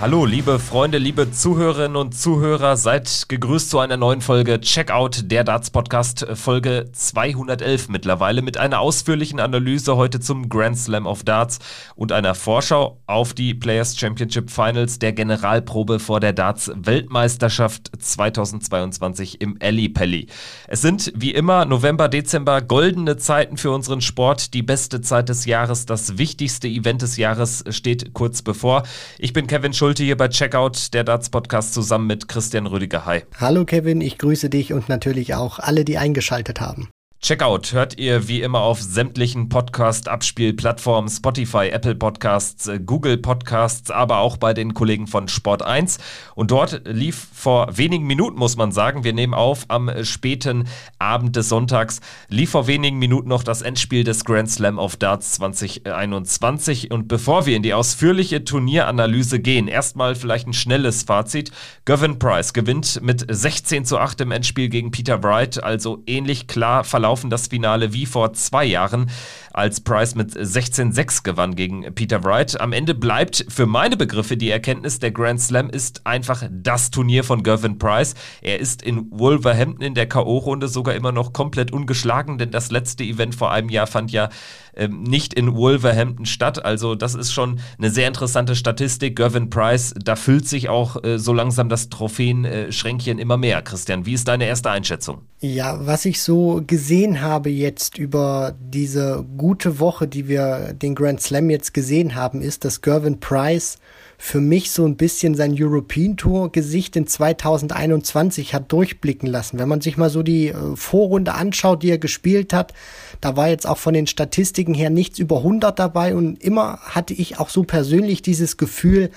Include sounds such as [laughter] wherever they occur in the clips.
Hallo, liebe Freunde, liebe Zuhörerinnen und Zuhörer, seid gegrüßt zu einer neuen Folge Checkout, der Darts Podcast, Folge 211 mittlerweile, mit einer ausführlichen Analyse heute zum Grand Slam of Darts und einer Vorschau auf die Players Championship Finals der Generalprobe vor der Darts Weltmeisterschaft 2022 im Alley Pally. Es sind wie immer November, Dezember goldene Zeiten für unseren Sport, die beste Zeit des Jahres, das wichtigste Event des Jahres steht kurz bevor. Ich bin Kevin Schulz Schulte hier bei Checkout, der Darts Podcast, zusammen mit Christian Rüdiger. Hi. Hallo Kevin, ich grüße dich und natürlich auch alle, die eingeschaltet haben. Checkout hört ihr wie immer auf sämtlichen Podcast-Abspielplattformen, Spotify, Apple Podcasts, äh, Google Podcasts, aber auch bei den Kollegen von Sport 1. Und dort lief vor wenigen Minuten, muss man sagen, wir nehmen auf am späten Abend des Sonntags, lief vor wenigen Minuten noch das Endspiel des Grand Slam of Darts 2021. Und bevor wir in die ausführliche Turnieranalyse gehen, erstmal vielleicht ein schnelles Fazit. Gavin Price gewinnt mit 16 zu 8 im Endspiel gegen Peter Wright, also ähnlich klar verlaufen laufen das Finale wie vor zwei Jahren, als Price mit 16-6 gewann gegen Peter Wright. Am Ende bleibt für meine Begriffe die Erkenntnis, der Grand Slam ist einfach das Turnier von Gervin Price. Er ist in Wolverhampton in der K.O.-Runde sogar immer noch komplett ungeschlagen, denn das letzte Event vor einem Jahr fand ja ähm, nicht in Wolverhampton statt. Also das ist schon eine sehr interessante Statistik. Gervin Price, da füllt sich auch äh, so langsam das Trophäenschränkchen immer mehr. Christian, wie ist deine erste Einschätzung? Ja, was ich so gesehen habe jetzt über diese gute Woche, die wir den Grand Slam jetzt gesehen haben, ist, dass Gervin Price für mich so ein bisschen sein European Tour Gesicht in 2021 hat durchblicken lassen. Wenn man sich mal so die äh, Vorrunde anschaut, die er gespielt hat, da war jetzt auch von den Statistiken her nichts über 100 dabei und immer hatte ich auch so persönlich dieses Gefühl,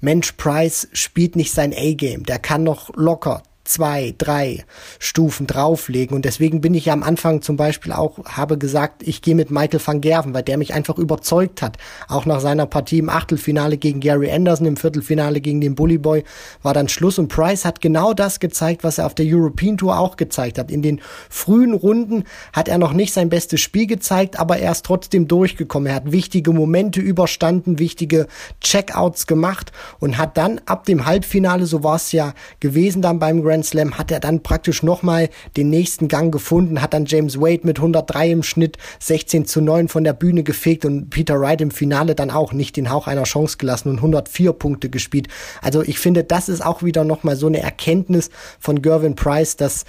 Mensch, Price spielt nicht sein A-Game. Der kann noch locker zwei, drei Stufen drauflegen. Und deswegen bin ich ja am Anfang zum Beispiel auch, habe gesagt, ich gehe mit Michael van Gerven, weil der mich einfach überzeugt hat. Auch nach seiner Partie im Achtelfinale gegen Gary Anderson, im Viertelfinale gegen den Bully Boy war dann Schluss. Und Price hat genau das gezeigt, was er auf der European Tour auch gezeigt hat. In den frühen Runden hat er noch nicht sein bestes Spiel gezeigt, aber er ist trotzdem durchgekommen. Er hat wichtige Momente überstanden, wichtige Checkouts gemacht und hat dann ab dem Halbfinale, so war es ja gewesen dann beim Grand Grand Slam hat er dann praktisch nochmal den nächsten Gang gefunden, hat dann James Wade mit 103 im Schnitt 16 zu 9 von der Bühne gefegt und Peter Wright im Finale dann auch nicht den Hauch einer Chance gelassen und 104 Punkte gespielt. Also ich finde, das ist auch wieder nochmal so eine Erkenntnis von Gervin Price, dass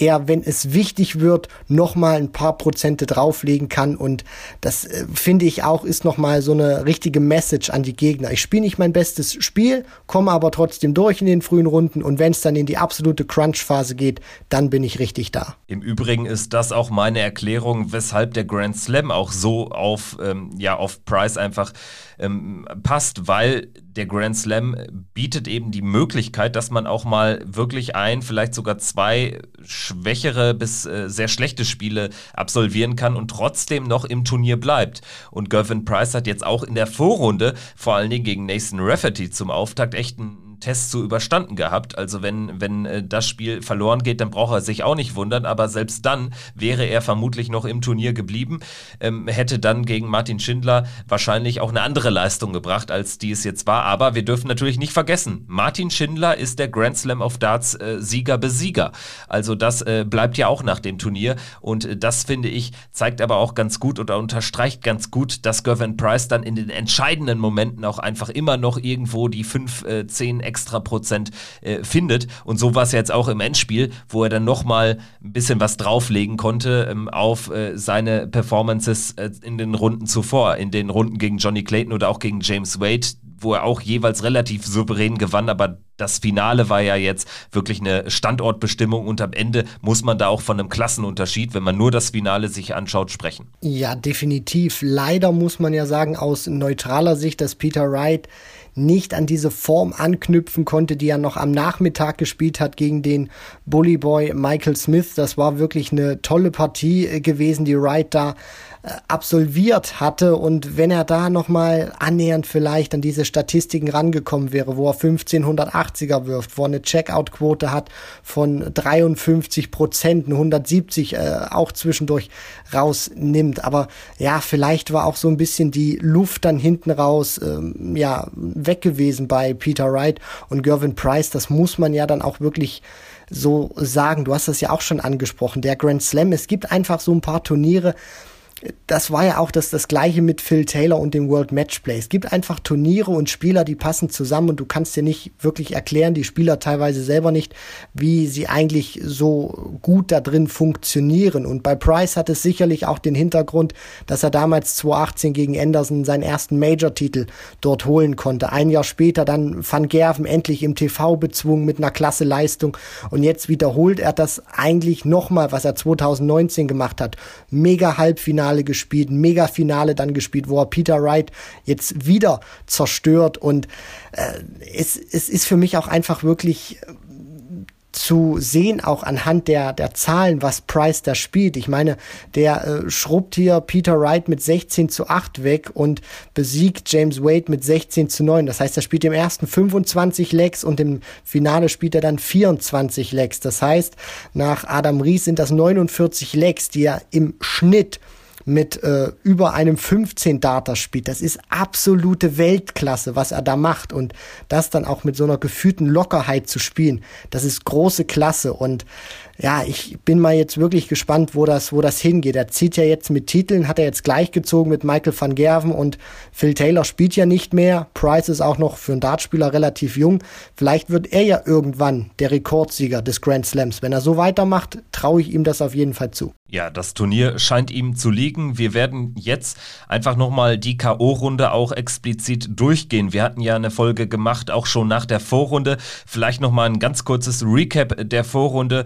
er, wenn es wichtig wird, nochmal ein paar Prozente drauflegen kann und das äh, finde ich auch ist nochmal so eine richtige Message an die Gegner. Ich spiele nicht mein bestes Spiel, komme aber trotzdem durch in den frühen Runden und wenn es dann in die absolute Crunch-Phase geht, dann bin ich richtig da. Im Übrigen ist das auch meine Erklärung, weshalb der Grand Slam auch so auf, ähm, ja, auf Price einfach ähm, passt, weil der Grand Slam bietet eben die Möglichkeit, dass man auch mal wirklich ein, vielleicht sogar zwei schwächere bis äh, sehr schlechte Spiele absolvieren kann und trotzdem noch im Turnier bleibt. Und Gervin Price hat jetzt auch in der Vorrunde, vor allen Dingen gegen Nathan Rafferty zum Auftakt, echt einen Test so überstanden gehabt. Also wenn, wenn äh, das Spiel verloren geht, dann braucht er sich auch nicht wundern. Aber selbst dann wäre er vermutlich noch im Turnier geblieben, ähm, hätte dann gegen Martin Schindler wahrscheinlich auch eine andere Leistung gebracht, als die es jetzt war. Aber wir dürfen natürlich nicht vergessen, Martin Schindler ist der Grand Slam of Darts äh, Sieger Besieger. Also das äh, bleibt ja auch nach dem Turnier. Und äh, das finde ich, zeigt aber auch ganz gut oder unterstreicht ganz gut, dass Gervin Price dann in den entscheidenden Momenten auch einfach immer noch irgendwo die 5, äh, 10 extra Prozent äh, findet. Und so war es jetzt auch im Endspiel, wo er dann nochmal ein bisschen was drauflegen konnte ähm, auf äh, seine Performances äh, in den Runden zuvor, in den Runden gegen Johnny Clayton oder auch gegen James Wade, wo er auch jeweils relativ souverän gewann, aber das Finale war ja jetzt wirklich eine Standortbestimmung und am Ende muss man da auch von einem Klassenunterschied, wenn man nur das Finale sich anschaut, sprechen. Ja, definitiv. Leider muss man ja sagen, aus neutraler Sicht, dass Peter Wright nicht an diese Form anknüpfen konnte, die er noch am Nachmittag gespielt hat gegen den Bully Boy Michael Smith. Das war wirklich eine tolle Partie äh, gewesen, die Wright da absolviert hatte und wenn er da nochmal annähernd vielleicht an diese Statistiken rangekommen wäre, wo er 1580er wirft, wo er eine Checkout-Quote hat von 53 Prozent, 170 äh, auch zwischendurch rausnimmt. Aber ja, vielleicht war auch so ein bisschen die Luft dann hinten raus ähm, ja weg gewesen bei Peter Wright und Gervin Price. Das muss man ja dann auch wirklich so sagen. Du hast das ja auch schon angesprochen. Der Grand Slam. Es gibt einfach so ein paar Turniere, das war ja auch das, das Gleiche mit Phil Taylor und dem World Matchplay. Es gibt einfach Turniere und Spieler, die passen zusammen und du kannst dir nicht wirklich erklären, die Spieler teilweise selber nicht, wie sie eigentlich so gut da drin funktionieren. Und bei Price hat es sicherlich auch den Hintergrund, dass er damals 2018 gegen Anderson seinen ersten Major-Titel dort holen konnte. Ein Jahr später dann Van Gerven endlich im TV bezwungen mit einer klasse Leistung und jetzt wiederholt er das eigentlich nochmal, was er 2019 gemacht hat. Mega Halbfinale Halbfinale gespielt, ein Mega-Finale dann gespielt, wo er Peter Wright jetzt wieder zerstört und äh, es, es ist für mich auch einfach wirklich zu sehen, auch anhand der, der Zahlen, was Price da spielt. Ich meine, der äh, schrubbt hier Peter Wright mit 16 zu 8 weg und besiegt James Wade mit 16 zu 9. Das heißt, er spielt im ersten 25 Legs und im Finale spielt er dann 24 Legs. Das heißt, nach Adam Ries sind das 49 Legs, die er im Schnitt mit äh, über einem 15 Data spielt. Das ist absolute Weltklasse, was er da macht und das dann auch mit so einer gefühlten Lockerheit zu spielen. Das ist große Klasse und ja, ich bin mal jetzt wirklich gespannt, wo das, wo das hingeht. Er zieht ja jetzt mit Titeln, hat er jetzt gleichgezogen mit Michael van Gerven und Phil Taylor spielt ja nicht mehr. Price ist auch noch für einen Dartspieler relativ jung. Vielleicht wird er ja irgendwann der Rekordsieger des Grand Slams. Wenn er so weitermacht, traue ich ihm das auf jeden Fall zu. Ja, das Turnier scheint ihm zu liegen. Wir werden jetzt einfach nochmal die K.O.-Runde auch explizit durchgehen. Wir hatten ja eine Folge gemacht, auch schon nach der Vorrunde. Vielleicht nochmal ein ganz kurzes Recap der Vorrunde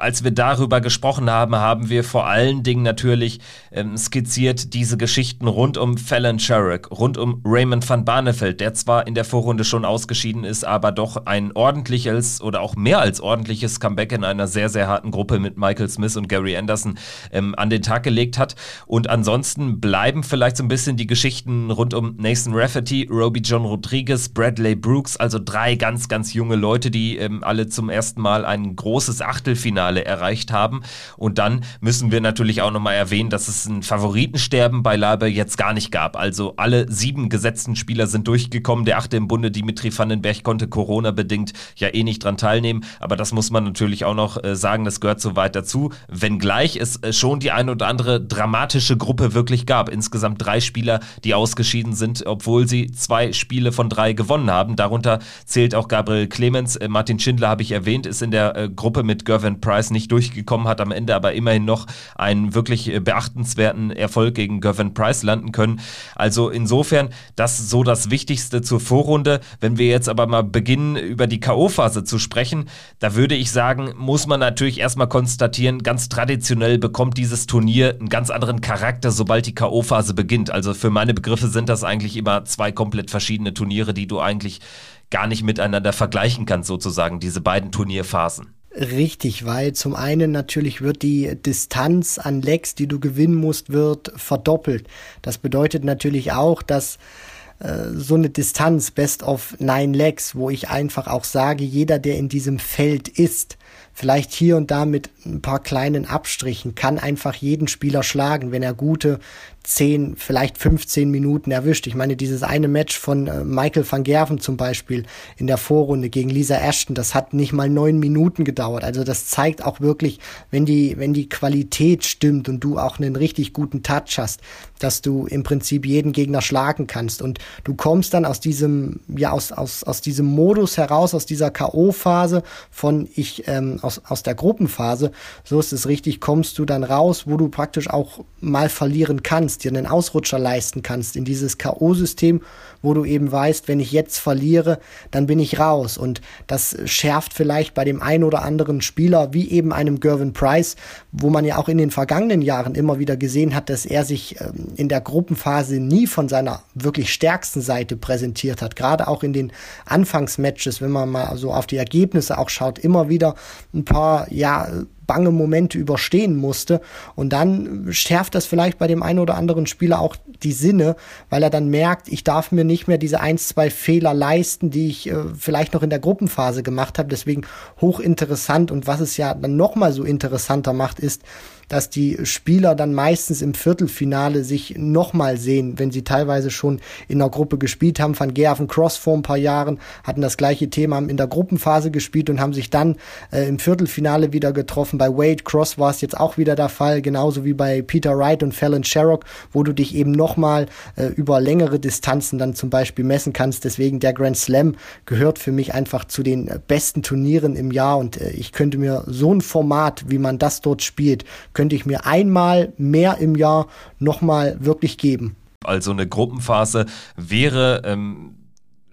als wir darüber gesprochen haben, haben wir vor allen Dingen natürlich ähm, skizziert diese Geschichten rund um Fallon Sherrick, rund um Raymond van Barneveld, der zwar in der Vorrunde schon ausgeschieden ist, aber doch ein ordentliches oder auch mehr als ordentliches Comeback in einer sehr, sehr harten Gruppe mit Michael Smith und Gary Anderson ähm, an den Tag gelegt hat. Und ansonsten bleiben vielleicht so ein bisschen die Geschichten rund um Nathan Rafferty, Roby John Rodriguez, Bradley Brooks, also drei ganz, ganz junge Leute, die ähm, alle zum ersten Mal ein großes Achtelfinale Finale erreicht haben. Und dann müssen wir natürlich auch nochmal erwähnen, dass es ein Favoritensterben bei Labe jetzt gar nicht gab. Also alle sieben gesetzten Spieler sind durchgekommen. Der achte im Bunde, Dimitri Vandenberg, konnte Corona-bedingt ja eh nicht dran teilnehmen. Aber das muss man natürlich auch noch äh, sagen, das gehört so weit dazu. Wenngleich es äh, schon die eine oder andere dramatische Gruppe wirklich gab. Insgesamt drei Spieler, die ausgeschieden sind, obwohl sie zwei Spiele von drei gewonnen haben. Darunter zählt auch Gabriel Clemens. Äh, Martin Schindler habe ich erwähnt, ist in der Gruppe mit Gervin Price Price nicht durchgekommen, hat am Ende aber immerhin noch einen wirklich äh, beachtenswerten Erfolg gegen Gervin Price landen können. Also insofern, das so das Wichtigste zur Vorrunde. Wenn wir jetzt aber mal beginnen, über die K.O.-Phase zu sprechen, da würde ich sagen, muss man natürlich erstmal konstatieren, ganz traditionell bekommt dieses Turnier einen ganz anderen Charakter, sobald die K.O.-Phase beginnt. Also für meine Begriffe sind das eigentlich immer zwei komplett verschiedene Turniere, die du eigentlich gar nicht miteinander vergleichen kannst, sozusagen, diese beiden Turnierphasen. Richtig, weil zum einen natürlich wird die Distanz an Lecks, die du gewinnen musst, wird verdoppelt. Das bedeutet natürlich auch, dass äh, so eine Distanz, Best of Nine Legs, wo ich einfach auch sage, jeder, der in diesem Feld ist, vielleicht hier und da mit ein paar kleinen Abstrichen, kann einfach jeden Spieler schlagen, wenn er gute 10, vielleicht 15 Minuten erwischt. Ich meine, dieses eine Match von äh, Michael van Gerven zum Beispiel in der Vorrunde gegen Lisa Ashton, das hat nicht mal neun Minuten gedauert. Also das zeigt auch wirklich, wenn die, wenn die Qualität stimmt und du auch einen richtig guten Touch hast, dass du im Prinzip jeden Gegner schlagen kannst. Und du kommst dann aus diesem, ja, aus, aus, aus diesem Modus heraus, aus dieser K.O.-Phase von ich ähm, aus, aus der Gruppenphase. So ist es richtig, kommst du dann raus, wo du praktisch auch mal verlieren kannst, dir einen Ausrutscher leisten kannst in dieses K.O.-System, wo du eben weißt, wenn ich jetzt verliere, dann bin ich raus. Und das schärft vielleicht bei dem einen oder anderen Spieler, wie eben einem Gervin Price, wo man ja auch in den vergangenen Jahren immer wieder gesehen hat, dass er sich ähm, in der Gruppenphase nie von seiner wirklich stärksten Seite präsentiert hat. Gerade auch in den Anfangsmatches, wenn man mal so auf die Ergebnisse auch schaut, immer wieder ein paar, ja, bange Momente überstehen musste. Und dann schärft das vielleicht bei dem einen oder anderen Spieler auch die Sinne, weil er dann merkt, ich darf mir nicht mehr diese ein, zwei Fehler leisten, die ich äh, vielleicht noch in der Gruppenphase gemacht habe. Deswegen hochinteressant. Und was es ja dann nochmal so interessanter macht, ist, dass die Spieler dann meistens im Viertelfinale sich nochmal sehen, wenn sie teilweise schon in der Gruppe gespielt haben. Van Geer Cross vor ein paar Jahren hatten das gleiche Thema, haben in der Gruppenphase gespielt und haben sich dann äh, im Viertelfinale wieder getroffen. Bei Wade Cross war es jetzt auch wieder der Fall, genauso wie bei Peter Wright und Fallon Sherrock, wo du dich eben nochmal äh, über längere Distanzen dann zum Beispiel messen kannst. Deswegen der Grand Slam gehört für mich einfach zu den besten Turnieren im Jahr und äh, ich könnte mir so ein Format, wie man das dort spielt, könnte ich mir einmal mehr im Jahr nochmal wirklich geben. Also eine Gruppenphase wäre ähm,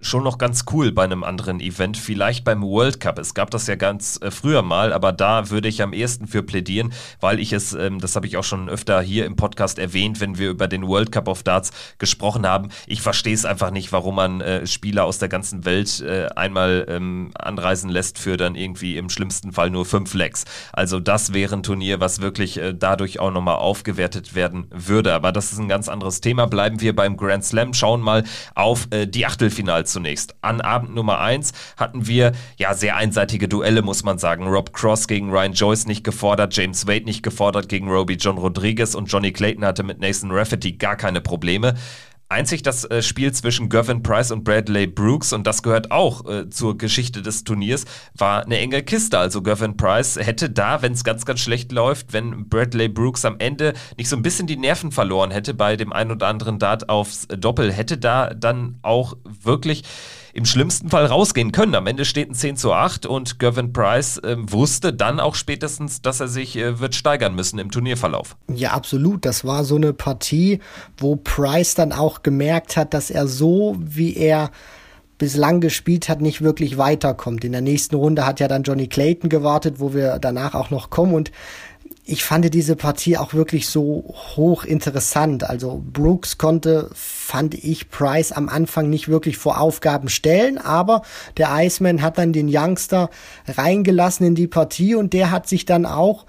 schon noch ganz cool bei einem anderen Event, vielleicht beim World Cup. Es gab das ja ganz äh, früher mal, aber da würde ich am ehesten für plädieren, weil ich es, ähm, das habe ich auch schon öfter hier im Podcast erwähnt, wenn wir über den World Cup of Darts gesprochen haben. Ich verstehe es einfach nicht, warum man äh, Spieler aus der ganzen Welt äh, einmal ähm, anreisen lässt für dann irgendwie im schlimmsten Fall nur fünf Legs. Also das wäre ein Turnier, was wirklich äh, dadurch auch nochmal aufgewertet werden würde. Aber das ist ein ganz anderes Thema. Bleiben wir beim Grand Slam, schauen mal auf äh, die Achtelfinals zunächst. An Abend Nummer 1 hatten wir ja sehr einseitige Duelle, muss man sagen. Rob Cross gegen Ryan Joyce nicht gefordert, James Wade nicht gefordert gegen Roby John Rodriguez und Johnny Clayton hatte mit Nathan Rafferty gar keine Probleme. Einzig das äh, Spiel zwischen Gervin Price und Bradley Brooks, und das gehört auch äh, zur Geschichte des Turniers, war eine enge Kiste. Also Gervin Price hätte da, wenn es ganz, ganz schlecht läuft, wenn Bradley Brooks am Ende nicht so ein bisschen die Nerven verloren hätte bei dem ein oder anderen Dart aufs Doppel, hätte da dann auch wirklich im schlimmsten Fall rausgehen können. Am Ende steht ein 10 zu 8 und Gervin Price äh, wusste dann auch spätestens, dass er sich äh, wird steigern müssen im Turnierverlauf. Ja, absolut. Das war so eine Partie, wo Price dann auch gemerkt hat, dass er so, wie er bislang gespielt hat, nicht wirklich weiterkommt. In der nächsten Runde hat ja dann Johnny Clayton gewartet, wo wir danach auch noch kommen und ich fand diese Partie auch wirklich so hoch interessant. Also Brooks konnte, fand ich, Price am Anfang nicht wirklich vor Aufgaben stellen, aber der Iceman hat dann den Youngster reingelassen in die Partie und der hat sich dann auch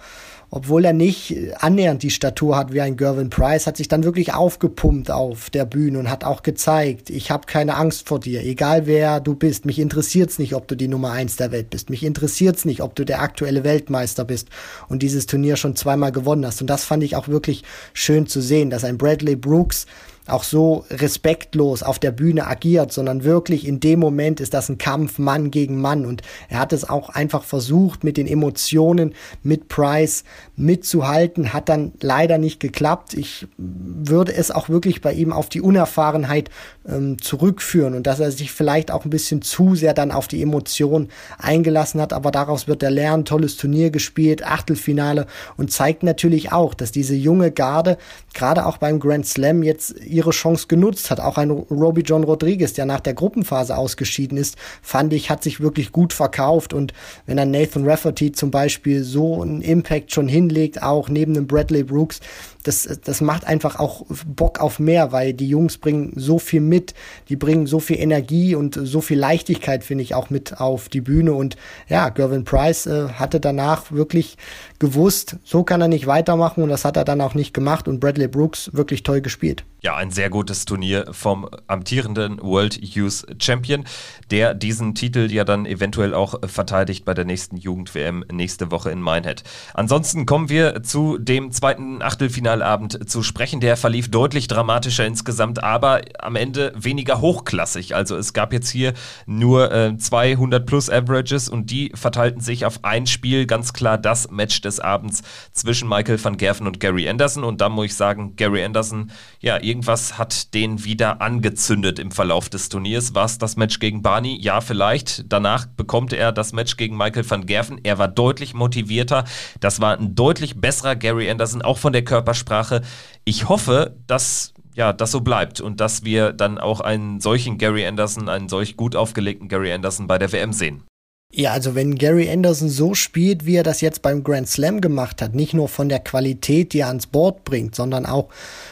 obwohl er nicht annähernd die Statur hat wie ein Gervin Price, hat sich dann wirklich aufgepumpt auf der Bühne und hat auch gezeigt, ich habe keine Angst vor dir, egal wer du bist. Mich interessiert's nicht, ob du die Nummer eins der Welt bist. Mich interessiert's nicht, ob du der aktuelle Weltmeister bist und dieses Turnier schon zweimal gewonnen hast. Und das fand ich auch wirklich schön zu sehen, dass ein Bradley Brooks auch so respektlos auf der Bühne agiert, sondern wirklich in dem Moment ist das ein Kampf Mann gegen Mann und er hat es auch einfach versucht mit den Emotionen mit Price mitzuhalten, hat dann leider nicht geklappt. Ich würde es auch wirklich bei ihm auf die Unerfahrenheit ähm, zurückführen und dass er sich vielleicht auch ein bisschen zu sehr dann auf die Emotionen eingelassen hat, aber daraus wird er lernen, tolles Turnier gespielt, Achtelfinale und zeigt natürlich auch, dass diese junge Garde gerade auch beim Grand Slam jetzt ihre Chance genutzt hat. Auch ein Roby John Rodriguez, der nach der Gruppenphase ausgeschieden ist, fand ich, hat sich wirklich gut verkauft. Und wenn ein Nathan Rafferty zum Beispiel so einen Impact schon hinlegt, auch neben dem Bradley Brooks, das, das macht einfach auch Bock auf mehr, weil die Jungs bringen so viel mit, die bringen so viel Energie und so viel Leichtigkeit, finde ich, auch mit auf die Bühne. Und ja, Gervin Price äh, hatte danach wirklich gewusst, so kann er nicht weitermachen und das hat er dann auch nicht gemacht und Bradley Brooks wirklich toll gespielt. Ja, ein sehr gutes Turnier vom amtierenden World Youth Champion, der diesen Titel ja dann eventuell auch verteidigt bei der nächsten Jugend-WM nächste Woche in Minehead. Ansonsten kommen wir zu dem zweiten Achtelfinalabend zu sprechen. Der verlief deutlich dramatischer insgesamt, aber am Ende weniger hochklassig. Also es gab jetzt hier nur äh, 200 plus Averages und die verteilten sich auf ein Spiel. Ganz klar das Match des Abends zwischen Michael van Gerven und Gary Anderson. Und da muss ich sagen, Gary Anderson, ja, irgendwas hat den wieder angezündet im Verlauf des Turniers. War es das Match gegen Barney? Ja, vielleicht. Danach bekommt er das Match gegen Michael van Gerven. Er war deutlich motivierter. Das war ein deutlich besserer Gary Anderson, auch von der Körpersprache. Ich hoffe, dass ja, das so bleibt und dass wir dann auch einen solchen Gary Anderson, einen solch gut aufgelegten Gary Anderson bei der WM sehen. Ja, also wenn Gary Anderson so spielt, wie er das jetzt beim Grand Slam gemacht hat, nicht nur von der Qualität, die er ans Board bringt, sondern auch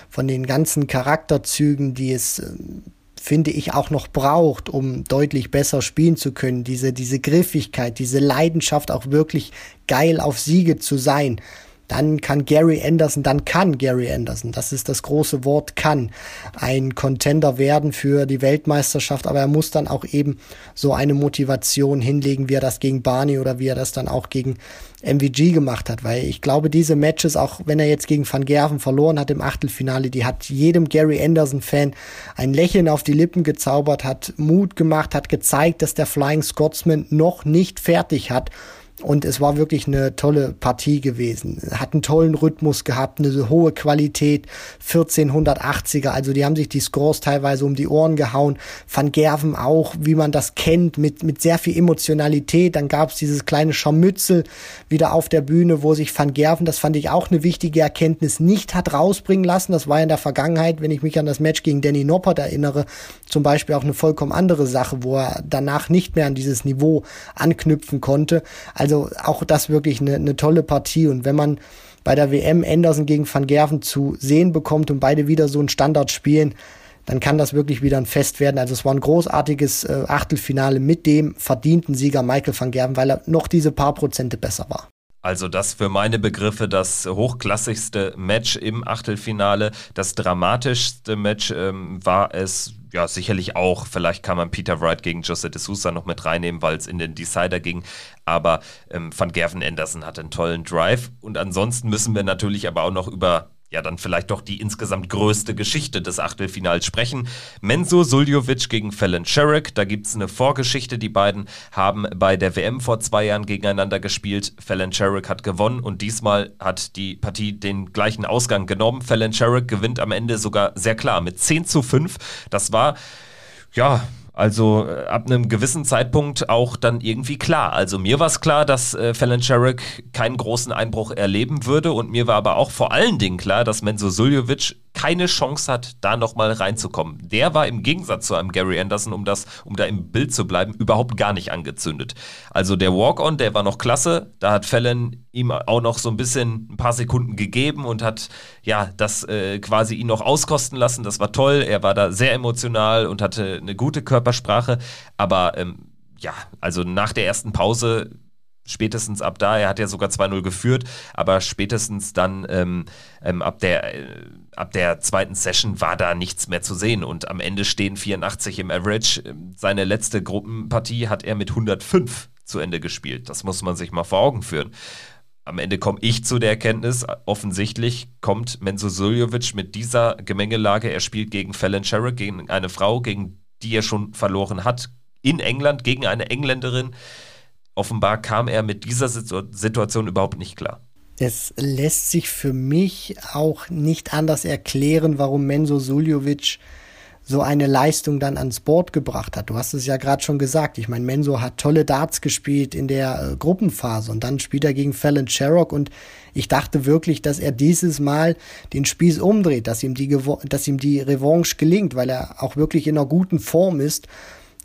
von den ganzen Charakterzügen, die es ähm, finde ich, auch noch braucht, um deutlich besser spielen zu können. Diese, diese Griffigkeit, diese Leidenschaft, auch wirklich geil auf Siege zu sein dann kann Gary Anderson, dann kann Gary Anderson, das ist das große Wort, kann ein Contender werden für die Weltmeisterschaft, aber er muss dann auch eben so eine Motivation hinlegen, wie er das gegen Barney oder wie er das dann auch gegen MVG gemacht hat, weil ich glaube, diese Matches, auch wenn er jetzt gegen Van Gerven verloren hat im Achtelfinale, die hat jedem Gary Anderson-Fan ein Lächeln auf die Lippen gezaubert, hat Mut gemacht, hat gezeigt, dass der Flying Scotsman noch nicht fertig hat und es war wirklich eine tolle Partie gewesen. Hat einen tollen Rhythmus gehabt, eine hohe Qualität, 1480er. Also die haben sich die Scores teilweise um die Ohren gehauen. Van Gerven auch, wie man das kennt, mit, mit sehr viel Emotionalität. Dann gab es dieses kleine Scharmützel wieder auf der Bühne, wo sich Van Gerven, das fand ich auch eine wichtige Erkenntnis, nicht hat rausbringen lassen. Das war in der Vergangenheit, wenn ich mich an das Match gegen Danny Noppert erinnere, zum Beispiel auch eine vollkommen andere Sache, wo er danach nicht mehr an dieses Niveau anknüpfen konnte. Also auch das wirklich eine, eine tolle Partie. Und wenn man bei der WM Anderson gegen Van Gerven zu sehen bekommt und beide wieder so einen Standard spielen, dann kann das wirklich wieder ein Fest werden. Also es war ein großartiges äh, Achtelfinale mit dem verdienten Sieger Michael van Gerven, weil er noch diese paar Prozente besser war. Also das für meine Begriffe das hochklassigste Match im Achtelfinale. Das dramatischste Match ähm, war es ja sicherlich auch. Vielleicht kann man Peter Wright gegen Jose de Sousa noch mit reinnehmen, weil es in den Decider ging. Aber ähm, Van Gerven Anderson hatte einen tollen Drive. Und ansonsten müssen wir natürlich aber auch noch über ja dann vielleicht doch die insgesamt größte Geschichte des Achtelfinals sprechen. Menzo Suljovic gegen Fallon Sherrick. Da gibt es eine Vorgeschichte. Die beiden haben bei der WM vor zwei Jahren gegeneinander gespielt. Fallon Sherrick hat gewonnen und diesmal hat die Partie den gleichen Ausgang genommen. Fallon Sherrick gewinnt am Ende sogar sehr klar mit 10 zu 5. Das war ja, also äh, ab einem gewissen Zeitpunkt auch dann irgendwie klar. Also mir war es klar, dass äh, Fallon Sherrick keinen großen Einbruch erleben würde und mir war aber auch vor allen Dingen klar, dass Menzo Suljovic keine Chance hat, da nochmal reinzukommen. Der war im Gegensatz zu einem Gary Anderson, um das, um da im Bild zu bleiben, überhaupt gar nicht angezündet. Also der Walk-On, der war noch klasse. Da hat Fallon ihm auch noch so ein bisschen ein paar Sekunden gegeben und hat ja das äh, quasi ihn noch auskosten lassen. Das war toll. Er war da sehr emotional und hatte eine gute Körpersprache. Aber ähm, ja, also nach der ersten Pause spätestens ab da, er hat ja sogar 2-0 geführt, aber spätestens dann ähm, ähm, ab, der, äh, ab der zweiten Session war da nichts mehr zu sehen und am Ende stehen 84 im Average. Seine letzte Gruppenpartie hat er mit 105 zu Ende gespielt. Das muss man sich mal vor Augen führen. Am Ende komme ich zu der Erkenntnis, offensichtlich kommt Menzo Suljovic mit dieser Gemengelage, er spielt gegen Fallon Sherrick, gegen eine Frau, gegen die er schon verloren hat, in England, gegen eine Engländerin offenbar kam er mit dieser Situation überhaupt nicht klar. Es lässt sich für mich auch nicht anders erklären, warum Menzo Suljovic so eine Leistung dann ans Board gebracht hat. Du hast es ja gerade schon gesagt. Ich meine, Menzo hat tolle Darts gespielt in der äh, Gruppenphase und dann spielt er gegen Fallon Sherrock und ich dachte wirklich, dass er dieses Mal den Spieß umdreht, dass ihm die, dass ihm die Revanche gelingt, weil er auch wirklich in einer guten Form ist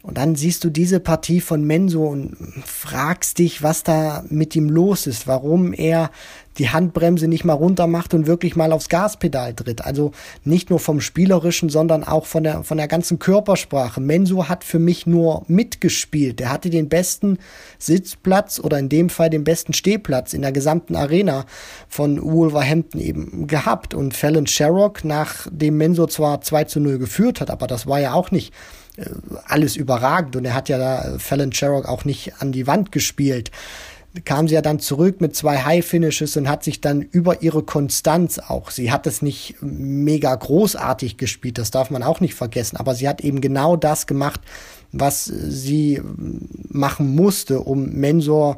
und dann siehst du diese Partie von Menso und fragst dich, was da mit ihm los ist, warum er die Handbremse nicht mal runter macht und wirklich mal aufs Gaspedal tritt. Also nicht nur vom Spielerischen, sondern auch von der, von der ganzen Körpersprache. Menso hat für mich nur mitgespielt. Er hatte den besten Sitzplatz oder in dem Fall den besten Stehplatz in der gesamten Arena von Wolverhampton eben gehabt. Und Fallon Sherrock, nachdem Menso zwar 2 zu 0 geführt hat, aber das war ja auch nicht alles überragend und er hat ja da äh, Fallon Sherrock auch nicht an die Wand gespielt. kam sie ja dann zurück mit zwei High Finishes und hat sich dann über ihre Konstanz auch, sie hat es nicht mega großartig gespielt, das darf man auch nicht vergessen, aber sie hat eben genau das gemacht, was sie machen musste, um Mensor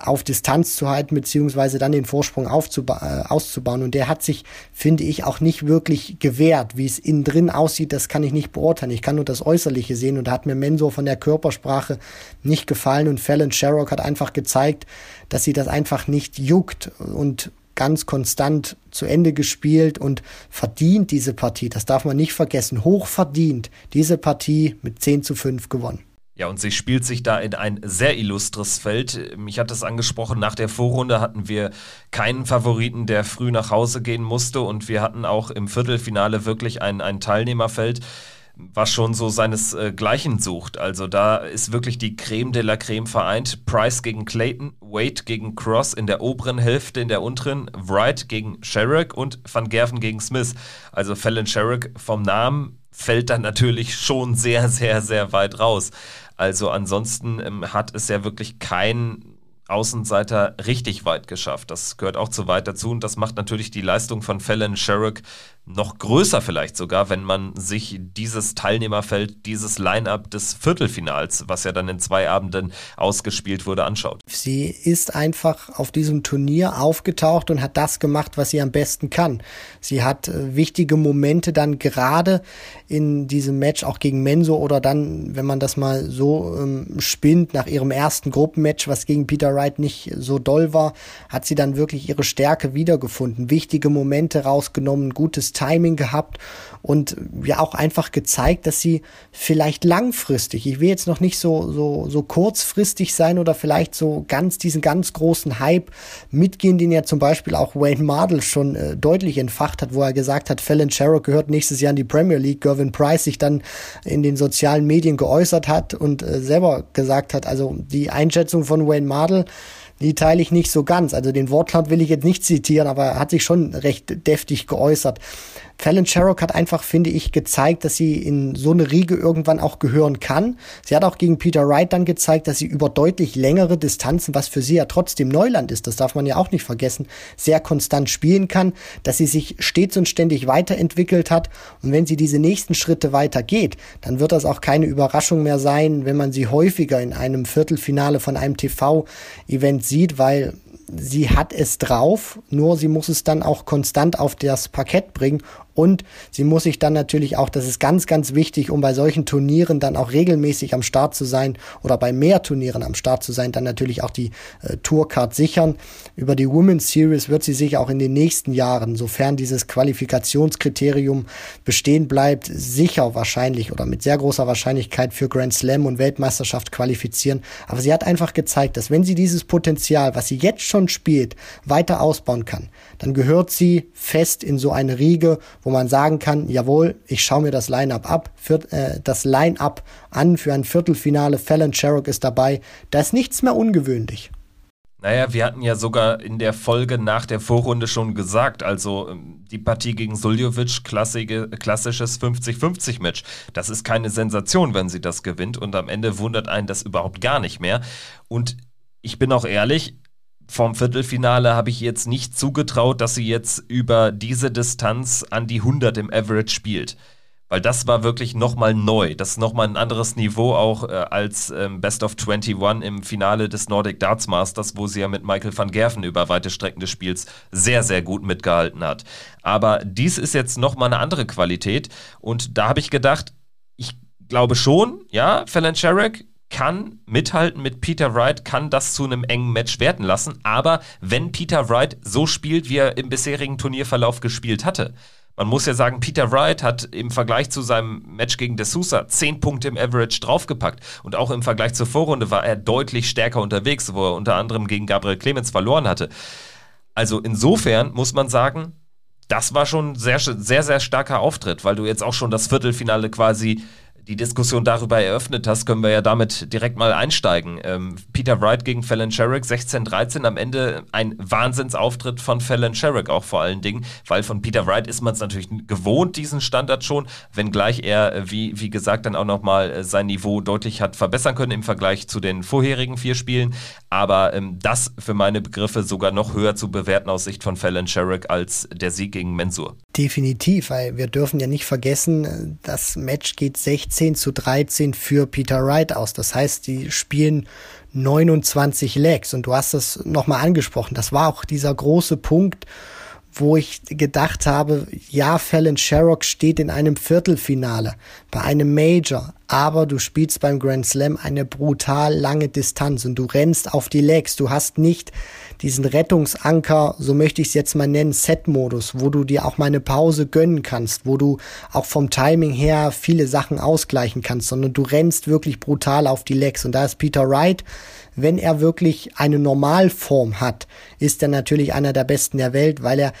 auf Distanz zu halten, beziehungsweise dann den Vorsprung aufzuba äh, auszubauen. Und der hat sich, finde ich, auch nicht wirklich gewehrt. Wie es innen drin aussieht, das kann ich nicht beurteilen. Ich kann nur das Äußerliche sehen. Und da hat mir Mensor von der Körpersprache nicht gefallen. Und Fallon Sherrock hat einfach gezeigt, dass sie das einfach nicht juckt. Und ganz konstant zu Ende gespielt und verdient diese Partie. Das darf man nicht vergessen. Hoch verdient diese Partie mit 10 zu 5 gewonnen. Ja, und sie spielt sich da in ein sehr illustres Feld. Mich hat es angesprochen, nach der Vorrunde hatten wir keinen Favoriten, der früh nach Hause gehen musste und wir hatten auch im Viertelfinale wirklich ein, ein Teilnehmerfeld, was schon so seinesgleichen sucht. Also da ist wirklich die Creme de la Creme vereint. Price gegen Clayton, Wade gegen Cross in der oberen Hälfte, in der unteren, Wright gegen Sherrick und Van Gerven gegen Smith. Also Fallon Sherrick vom Namen fällt dann natürlich schon sehr, sehr, sehr weit raus. Also ansonsten ähm, hat es ja wirklich kein Außenseiter richtig weit geschafft. Das gehört auch zu weit dazu und das macht natürlich die Leistung von Fallon Sherrick noch größer vielleicht sogar, wenn man sich dieses Teilnehmerfeld, dieses Line-up des Viertelfinals, was ja dann in zwei Abenden ausgespielt wurde, anschaut. Sie ist einfach auf diesem Turnier aufgetaucht und hat das gemacht, was sie am besten kann. Sie hat äh, wichtige Momente dann gerade in diesem Match auch gegen Menso oder dann, wenn man das mal so ähm, spinnt, nach ihrem ersten Gruppenmatch, was gegen Peter Wright nicht so doll war, hat sie dann wirklich ihre Stärke wiedergefunden, wichtige Momente rausgenommen, gutes Timing gehabt und ja auch einfach gezeigt, dass sie vielleicht langfristig, ich will jetzt noch nicht so, so, so kurzfristig sein oder vielleicht so ganz diesen ganz großen Hype mitgehen, den ja zum Beispiel auch Wayne Mardell schon äh, deutlich entfacht hat, wo er gesagt hat, Fallon Sherrock gehört nächstes Jahr in die Premier League, Gervin Price sich dann in den sozialen Medien geäußert hat und äh, selber gesagt hat, also die Einschätzung von Wayne Mardell, die teile ich nicht so ganz. Also den Wortlaut will ich jetzt nicht zitieren, aber er hat sich schon recht deftig geäußert. Fallon Sherrock hat einfach, finde ich, gezeigt, dass sie in so eine Riege irgendwann auch gehören kann. Sie hat auch gegen Peter Wright dann gezeigt, dass sie über deutlich längere Distanzen, was für sie ja trotzdem Neuland ist, das darf man ja auch nicht vergessen, sehr konstant spielen kann, dass sie sich stets und ständig weiterentwickelt hat. Und wenn sie diese nächsten Schritte weitergeht, dann wird das auch keine Überraschung mehr sein, wenn man sie häufiger in einem Viertelfinale von einem TV-Event sieht, weil sie hat es drauf, nur sie muss es dann auch konstant auf das Parkett bringen und sie muss sich dann natürlich auch, das ist ganz, ganz wichtig, um bei solchen Turnieren dann auch regelmäßig am Start zu sein oder bei mehr Turnieren am Start zu sein, dann natürlich auch die äh, Tourcard sichern. Über die Women's Series wird sie sich auch in den nächsten Jahren, sofern dieses Qualifikationskriterium bestehen bleibt, sicher wahrscheinlich oder mit sehr großer Wahrscheinlichkeit für Grand Slam und Weltmeisterschaft qualifizieren. Aber sie hat einfach gezeigt, dass wenn sie dieses Potenzial, was sie jetzt schon spielt, weiter ausbauen kann, dann gehört sie fest in so eine Riege, wo man sagen kann, jawohl, ich schaue mir das Line-up ab, für, äh, das Line-up an für ein Viertelfinale. Fallon Sherrock ist dabei. Da ist nichts mehr ungewöhnlich. Naja, wir hatten ja sogar in der Folge nach der Vorrunde schon gesagt, also ähm, die Partie gegen Suljovic, klassisches 50-50-Match. Das ist keine Sensation, wenn sie das gewinnt und am Ende wundert einen das überhaupt gar nicht mehr. Und ich bin auch ehrlich, vom Viertelfinale habe ich jetzt nicht zugetraut, dass sie jetzt über diese Distanz an die 100 im Average spielt. Weil das war wirklich nochmal neu. Das ist nochmal ein anderes Niveau auch äh, als ähm, Best of 21 im Finale des Nordic Darts Masters, wo sie ja mit Michael van Gerven über weite Strecken des Spiels sehr, sehr gut mitgehalten hat. Aber dies ist jetzt nochmal eine andere Qualität. Und da habe ich gedacht, ich glaube schon, ja, Fallon Sherrick kann mithalten mit Peter Wright, kann das zu einem engen Match werden lassen. Aber wenn Peter Wright so spielt, wie er im bisherigen Turnierverlauf gespielt hatte, man muss ja sagen, Peter Wright hat im Vergleich zu seinem Match gegen De Sousa 10 Punkte im Average draufgepackt. Und auch im Vergleich zur Vorrunde war er deutlich stärker unterwegs, wo er unter anderem gegen Gabriel Clemens verloren hatte. Also insofern muss man sagen, das war schon sehr, sehr, sehr starker Auftritt, weil du jetzt auch schon das Viertelfinale quasi die Diskussion darüber eröffnet hast, können wir ja damit direkt mal einsteigen. Ähm, Peter Wright gegen Fallon Sherrick, 16-13, am Ende ein Wahnsinnsauftritt von Fallon Sherrick auch vor allen Dingen, weil von Peter Wright ist man es natürlich gewohnt, diesen Standard schon, wenngleich er, äh, wie, wie gesagt, dann auch nochmal äh, sein Niveau deutlich hat verbessern können im Vergleich zu den vorherigen vier Spielen. Aber ähm, das für meine Begriffe sogar noch höher zu bewerten aus Sicht von Fallon Sherrick als der Sieg gegen Mensur. Definitiv, weil wir dürfen ja nicht vergessen, das Match geht 16 zu 13 für Peter Wright aus. Das heißt, die spielen 29 Legs und du hast das nochmal angesprochen. Das war auch dieser große Punkt, wo ich gedacht habe, ja, Fallon Sherrock steht in einem Viertelfinale bei einem Major, aber du spielst beim Grand Slam eine brutal lange Distanz und du rennst auf die Legs. Du hast nicht diesen Rettungsanker, so möchte ich es jetzt mal nennen, Set-Modus, wo du dir auch mal eine Pause gönnen kannst, wo du auch vom Timing her viele Sachen ausgleichen kannst, sondern du rennst wirklich brutal auf die Legs. Und da ist Peter Wright, wenn er wirklich eine Normalform hat, ist er natürlich einer der besten der Welt, weil er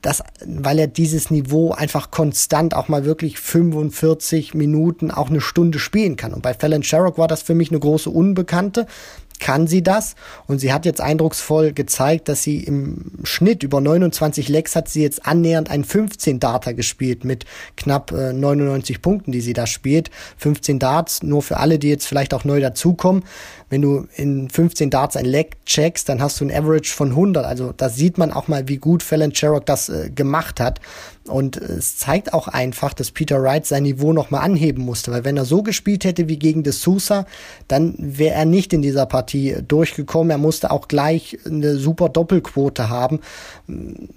das, weil er dieses Niveau einfach konstant auch mal wirklich 45 Minuten, auch eine Stunde spielen kann. Und bei Fallon Sherrock war das für mich eine große Unbekannte kann sie das und sie hat jetzt eindrucksvoll gezeigt, dass sie im Schnitt über 29 Lecks hat sie jetzt annähernd ein 15 Data gespielt mit knapp äh, 99 Punkten, die sie da spielt. 15 Darts, nur für alle, die jetzt vielleicht auch neu dazukommen. Wenn du in 15 Darts ein Leg checkst, dann hast du ein Average von 100. Also da sieht man auch mal, wie gut Fallon Sherrock das äh, gemacht hat. Und es zeigt auch einfach, dass Peter Wright sein Niveau nochmal anheben musste, weil wenn er so gespielt hätte wie gegen De Sousa, dann wäre er nicht in dieser Partie durchgekommen. Er musste auch gleich eine super Doppelquote haben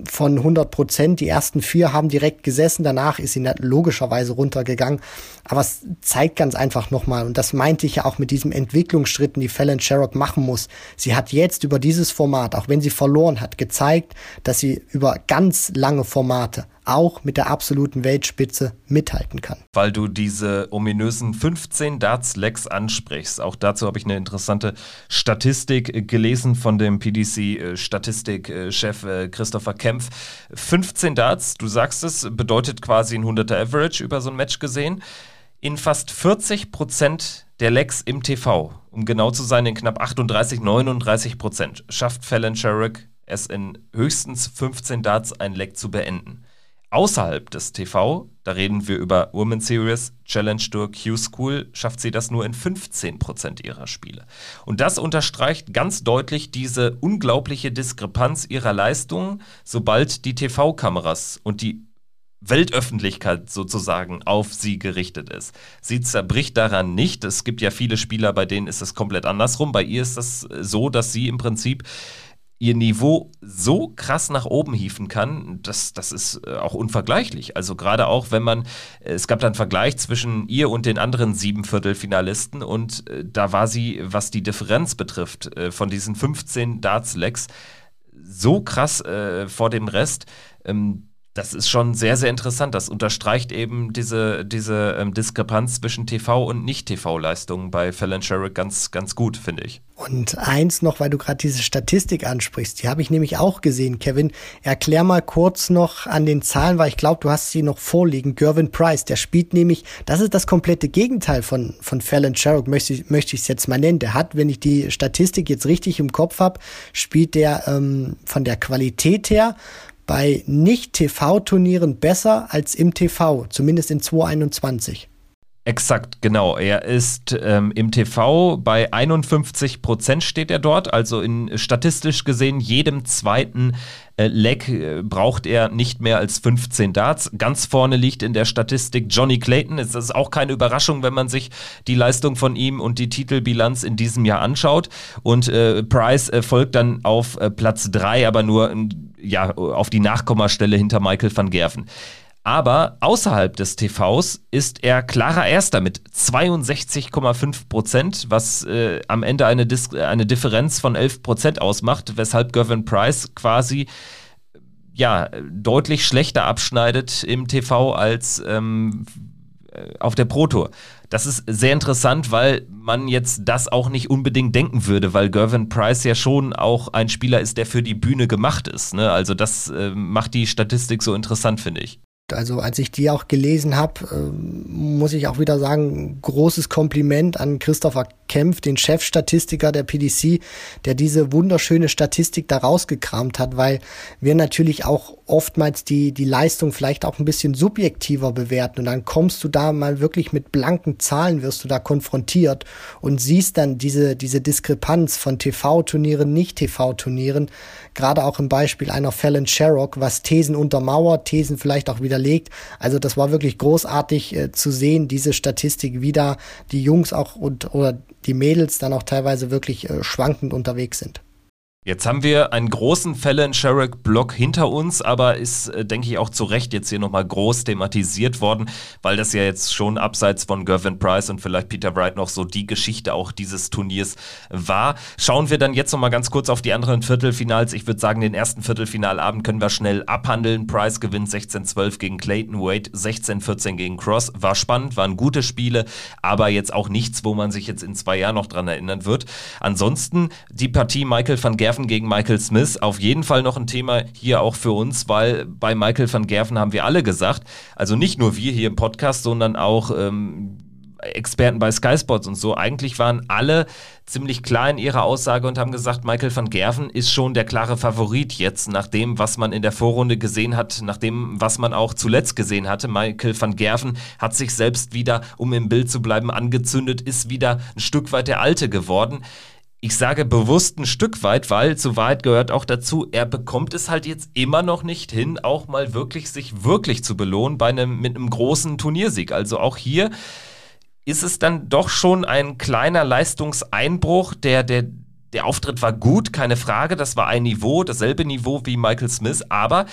von 100 Prozent. Die ersten vier haben direkt gesessen, danach ist sie logischerweise runtergegangen. Aber es zeigt ganz einfach nochmal, und das meinte ich ja auch mit diesem Entwicklungsschritten, die Fallon Sherrock machen muss. Sie hat jetzt über dieses Format, auch wenn sie verloren hat, gezeigt, dass sie über ganz lange Formate auch mit der absoluten Weltspitze mithalten kann. Weil du diese ominösen 15 Darts-Legs ansprichst. Auch dazu habe ich eine interessante Statistik gelesen von dem PDC-Statistikchef äh, äh, Christopher Kempf. 15 Darts, du sagst es, bedeutet quasi ein 100er Average über so ein Match gesehen. In fast 40 Prozent der Legs im TV, um genau zu sein, in knapp 38, 39 Prozent, schafft Fallon Sherrick es in höchstens 15 Darts ein Leg zu beenden. Außerhalb des TV, da reden wir über Women Series, Challenge Tour, Q-School, schafft sie das nur in 15% ihrer Spiele. Und das unterstreicht ganz deutlich diese unglaubliche Diskrepanz ihrer Leistungen, sobald die TV-Kameras und die Weltöffentlichkeit sozusagen auf sie gerichtet ist. Sie zerbricht daran nicht. Es gibt ja viele Spieler, bei denen ist es komplett andersrum. Bei ihr ist das so, dass sie im Prinzip ihr Niveau so krass nach oben hieven kann, das, das ist äh, auch unvergleichlich. Also gerade auch, wenn man, äh, es gab da einen Vergleich zwischen ihr und den anderen sieben Viertelfinalisten und äh, da war sie, was die Differenz betrifft, von diesen 15 Darts-Legs so krass vor dem Rest. Ähm, das ist schon sehr, sehr interessant. Das unterstreicht eben diese, diese ähm, Diskrepanz zwischen TV- und Nicht-TV-Leistungen bei Fallon Sherrick ganz, ganz gut, finde ich. Und eins noch, weil du gerade diese Statistik ansprichst, die habe ich nämlich auch gesehen, Kevin. Erklär mal kurz noch an den Zahlen, weil ich glaube, du hast sie noch vorliegen. Gervin Price, der spielt nämlich, das ist das komplette Gegenteil von, von Fallon Sherrick, möchte, möchte ich es jetzt mal nennen. Der hat, wenn ich die Statistik jetzt richtig im Kopf habe, spielt der ähm, von der Qualität her bei Nicht-TV-Turnieren besser als im TV, zumindest in 2021. Exakt, genau. Er ist ähm, im TV bei 51 Prozent steht er dort. Also in statistisch gesehen jedem zweiten äh, Leg äh, braucht er nicht mehr als 15 Darts. Ganz vorne liegt in der Statistik Johnny Clayton. Es ist auch keine Überraschung, wenn man sich die Leistung von ihm und die Titelbilanz in diesem Jahr anschaut. Und äh, Price folgt dann auf äh, Platz 3, aber nur ja, auf die Nachkommastelle hinter Michael van Gerven. Aber außerhalb des TVs ist er klarer Erster mit 62,5 Prozent, was äh, am Ende eine, Dis eine Differenz von 11 Prozent ausmacht, weshalb Gavin Price quasi ja, deutlich schlechter abschneidet im TV als ähm, äh, auf der Pro Tour. Das ist sehr interessant, weil man jetzt das auch nicht unbedingt denken würde, weil Gervin Price ja schon auch ein Spieler ist, der für die Bühne gemacht ist. Ne? Also das äh, macht die Statistik so interessant, finde ich. Also als ich die auch gelesen habe, äh, muss ich auch wieder sagen, großes Kompliment an Christopher Kempf, den Chefstatistiker der PDC, der diese wunderschöne Statistik da rausgekramt hat, weil wir natürlich auch oftmals die, die Leistung vielleicht auch ein bisschen subjektiver bewerten. Und dann kommst du da mal wirklich mit blanken Zahlen, wirst du da konfrontiert und siehst dann diese, diese Diskrepanz von TV-Turnieren, Nicht-TV-Turnieren, gerade auch im Beispiel einer Fallon Sherrock, was Thesen untermauert, Thesen vielleicht auch widerlegt. Also das war wirklich großartig äh, zu sehen, diese Statistik, wie da die Jungs auch und oder die Mädels dann auch teilweise wirklich äh, schwankend unterwegs sind. Jetzt haben wir einen großen Fallon Sherrick-Block hinter uns, aber ist, äh, denke ich, auch zu Recht jetzt hier nochmal groß thematisiert worden, weil das ja jetzt schon abseits von Gervin Price und vielleicht Peter Wright noch so die Geschichte auch dieses Turniers war. Schauen wir dann jetzt nochmal ganz kurz auf die anderen Viertelfinals. Ich würde sagen, den ersten Viertelfinalabend können wir schnell abhandeln. Price gewinnt 16-12 gegen Clayton, Wade 16-14 gegen Cross. War spannend, waren gute Spiele, aber jetzt auch nichts, wo man sich jetzt in zwei Jahren noch dran erinnern wird. Ansonsten die Partie Michael van Gerven Gerven gegen Michael Smith. Auf jeden Fall noch ein Thema hier auch für uns, weil bei Michael van Gerven haben wir alle gesagt, also nicht nur wir hier im Podcast, sondern auch ähm, Experten bei Sky Sports und so, eigentlich waren alle ziemlich klar in ihrer Aussage und haben gesagt, Michael van Gerven ist schon der klare Favorit jetzt, nach dem, was man in der Vorrunde gesehen hat, nach dem, was man auch zuletzt gesehen hatte. Michael van Gerven hat sich selbst wieder, um im Bild zu bleiben, angezündet, ist wieder ein Stück weit der Alte geworden ich sage bewusst ein Stück weit, weil zu Wahrheit gehört auch dazu, er bekommt es halt jetzt immer noch nicht hin, auch mal wirklich sich wirklich zu belohnen bei einem, mit einem großen Turniersieg. Also auch hier ist es dann doch schon ein kleiner Leistungseinbruch, der, der, der Auftritt war gut, keine Frage, das war ein Niveau, dasselbe Niveau wie Michael Smith, aber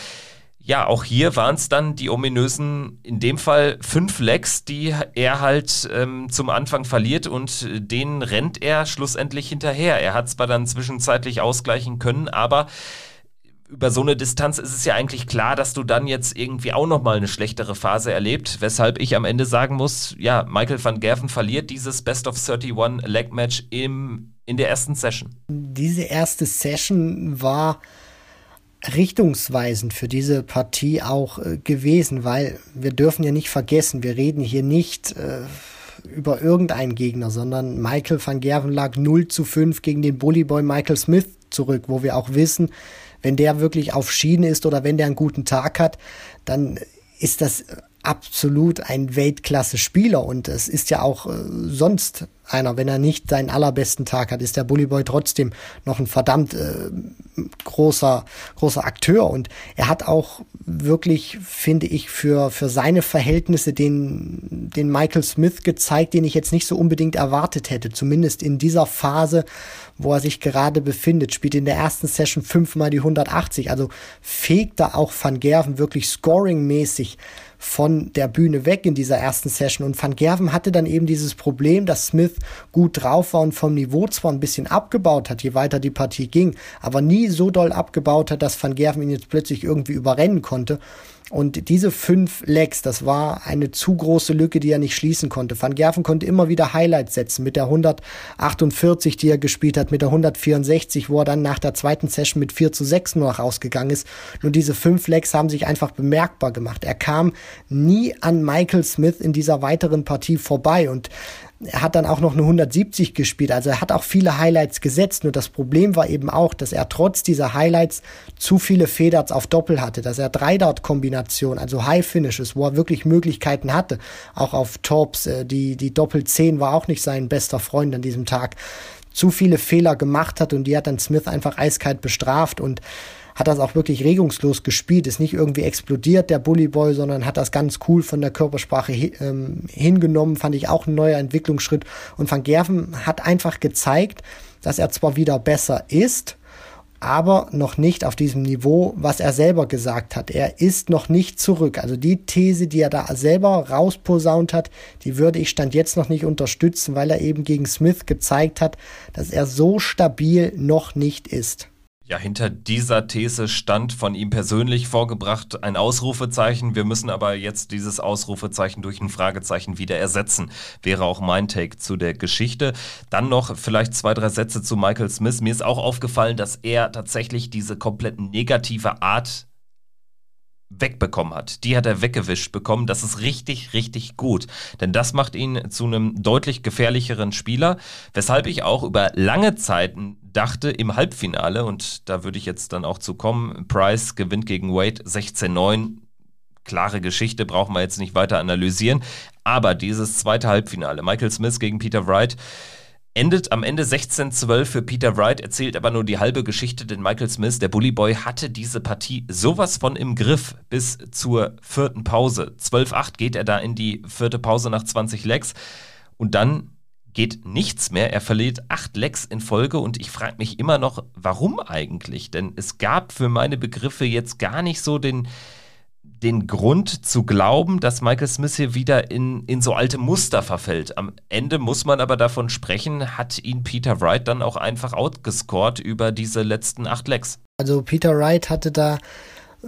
ja, auch hier waren es dann die ominösen, in dem Fall fünf Lecks, die er halt ähm, zum Anfang verliert und denen rennt er schlussendlich hinterher. Er hat zwar dann zwischenzeitlich ausgleichen können, aber über so eine Distanz ist es ja eigentlich klar, dass du dann jetzt irgendwie auch nochmal eine schlechtere Phase erlebt, weshalb ich am Ende sagen muss, ja, Michael van Gerven verliert dieses Best of 31 Leg Match im, in der ersten Session. Diese erste Session war richtungsweisend für diese Partie auch äh, gewesen, weil wir dürfen ja nicht vergessen, wir reden hier nicht äh, über irgendeinen Gegner, sondern Michael van Gerven lag 0 zu 5 gegen den Bullyboy Michael Smith zurück, wo wir auch wissen, wenn der wirklich auf Schiene ist oder wenn der einen guten Tag hat, dann ist das absolut ein Weltklasse-Spieler und es ist ja auch äh, sonst einer, wenn er nicht seinen allerbesten Tag hat, ist der Bullyboy trotzdem noch ein verdammt äh, großer großer Akteur. Und er hat auch wirklich finde ich für für seine Verhältnisse den den Michael Smith gezeigt, den ich jetzt nicht so unbedingt erwartet hätte, zumindest in dieser Phase, wo er sich gerade befindet, spielt in der ersten Session fünfmal die 180, also fegt da auch Van Gerven wirklich scoringmäßig von der Bühne weg in dieser ersten Session. Und Van Gerven hatte dann eben dieses Problem, dass Smith gut drauf war und vom Niveau zwar ein bisschen abgebaut hat, je weiter die Partie ging, aber nie so doll abgebaut hat, dass Van Gerven ihn jetzt plötzlich irgendwie überrennen konnte. Und diese fünf Legs, das war eine zu große Lücke, die er nicht schließen konnte. Van Gerven konnte immer wieder Highlights setzen mit der 148, die er gespielt hat, mit der 164, wo er dann nach der zweiten Session mit 4 zu 6 nur noch rausgegangen ist. Nur diese fünf Legs haben sich einfach bemerkbar gemacht. Er kam nie an Michael Smith in dieser weiteren Partie vorbei und er hat dann auch noch eine 170 gespielt, also er hat auch viele Highlights gesetzt. Nur das Problem war eben auch, dass er trotz dieser Highlights zu viele Feders auf Doppel hatte, dass er drei dart kombinationen also High Finishes, wo er wirklich Möglichkeiten hatte, auch auf Tops, äh, die, die Doppel 10 war auch nicht sein bester Freund an diesem Tag, zu viele Fehler gemacht hat und die hat dann Smith einfach eiskalt bestraft und hat das auch wirklich regungslos gespielt, ist nicht irgendwie explodiert, der Bully Boy, sondern hat das ganz cool von der Körpersprache ähm, hingenommen, fand ich auch ein neuer Entwicklungsschritt. Und Van Gerven hat einfach gezeigt, dass er zwar wieder besser ist, aber noch nicht auf diesem Niveau, was er selber gesagt hat. Er ist noch nicht zurück. Also die These, die er da selber rausposaunt hat, die würde ich stand jetzt noch nicht unterstützen, weil er eben gegen Smith gezeigt hat, dass er so stabil noch nicht ist. Ja, hinter dieser These stand von ihm persönlich vorgebracht ein Ausrufezeichen. Wir müssen aber jetzt dieses Ausrufezeichen durch ein Fragezeichen wieder ersetzen. Wäre auch mein Take zu der Geschichte. Dann noch vielleicht zwei, drei Sätze zu Michael Smith. Mir ist auch aufgefallen, dass er tatsächlich diese komplett negative Art wegbekommen hat. Die hat er weggewischt bekommen. Das ist richtig, richtig gut. Denn das macht ihn zu einem deutlich gefährlicheren Spieler, weshalb ich auch über lange Zeiten dachte im Halbfinale, und da würde ich jetzt dann auch zu kommen, Price gewinnt gegen Wade 16-9. Klare Geschichte, brauchen wir jetzt nicht weiter analysieren. Aber dieses zweite Halbfinale, Michael Smith gegen Peter Wright, endet am Ende 16-12 für Peter Wright, erzählt aber nur die halbe Geschichte, denn Michael Smith, der Bully Boy, hatte diese Partie sowas von im Griff bis zur vierten Pause. 12-8 geht er da in die vierte Pause nach 20 Legs und dann geht nichts mehr. Er verliert acht Lecks in Folge und ich frage mich immer noch, warum eigentlich? Denn es gab für meine Begriffe jetzt gar nicht so den, den Grund zu glauben, dass Michael Smith hier wieder in, in so alte Muster verfällt. Am Ende muss man aber davon sprechen, hat ihn Peter Wright dann auch einfach outgescored über diese letzten acht Lecks. Also Peter Wright hatte da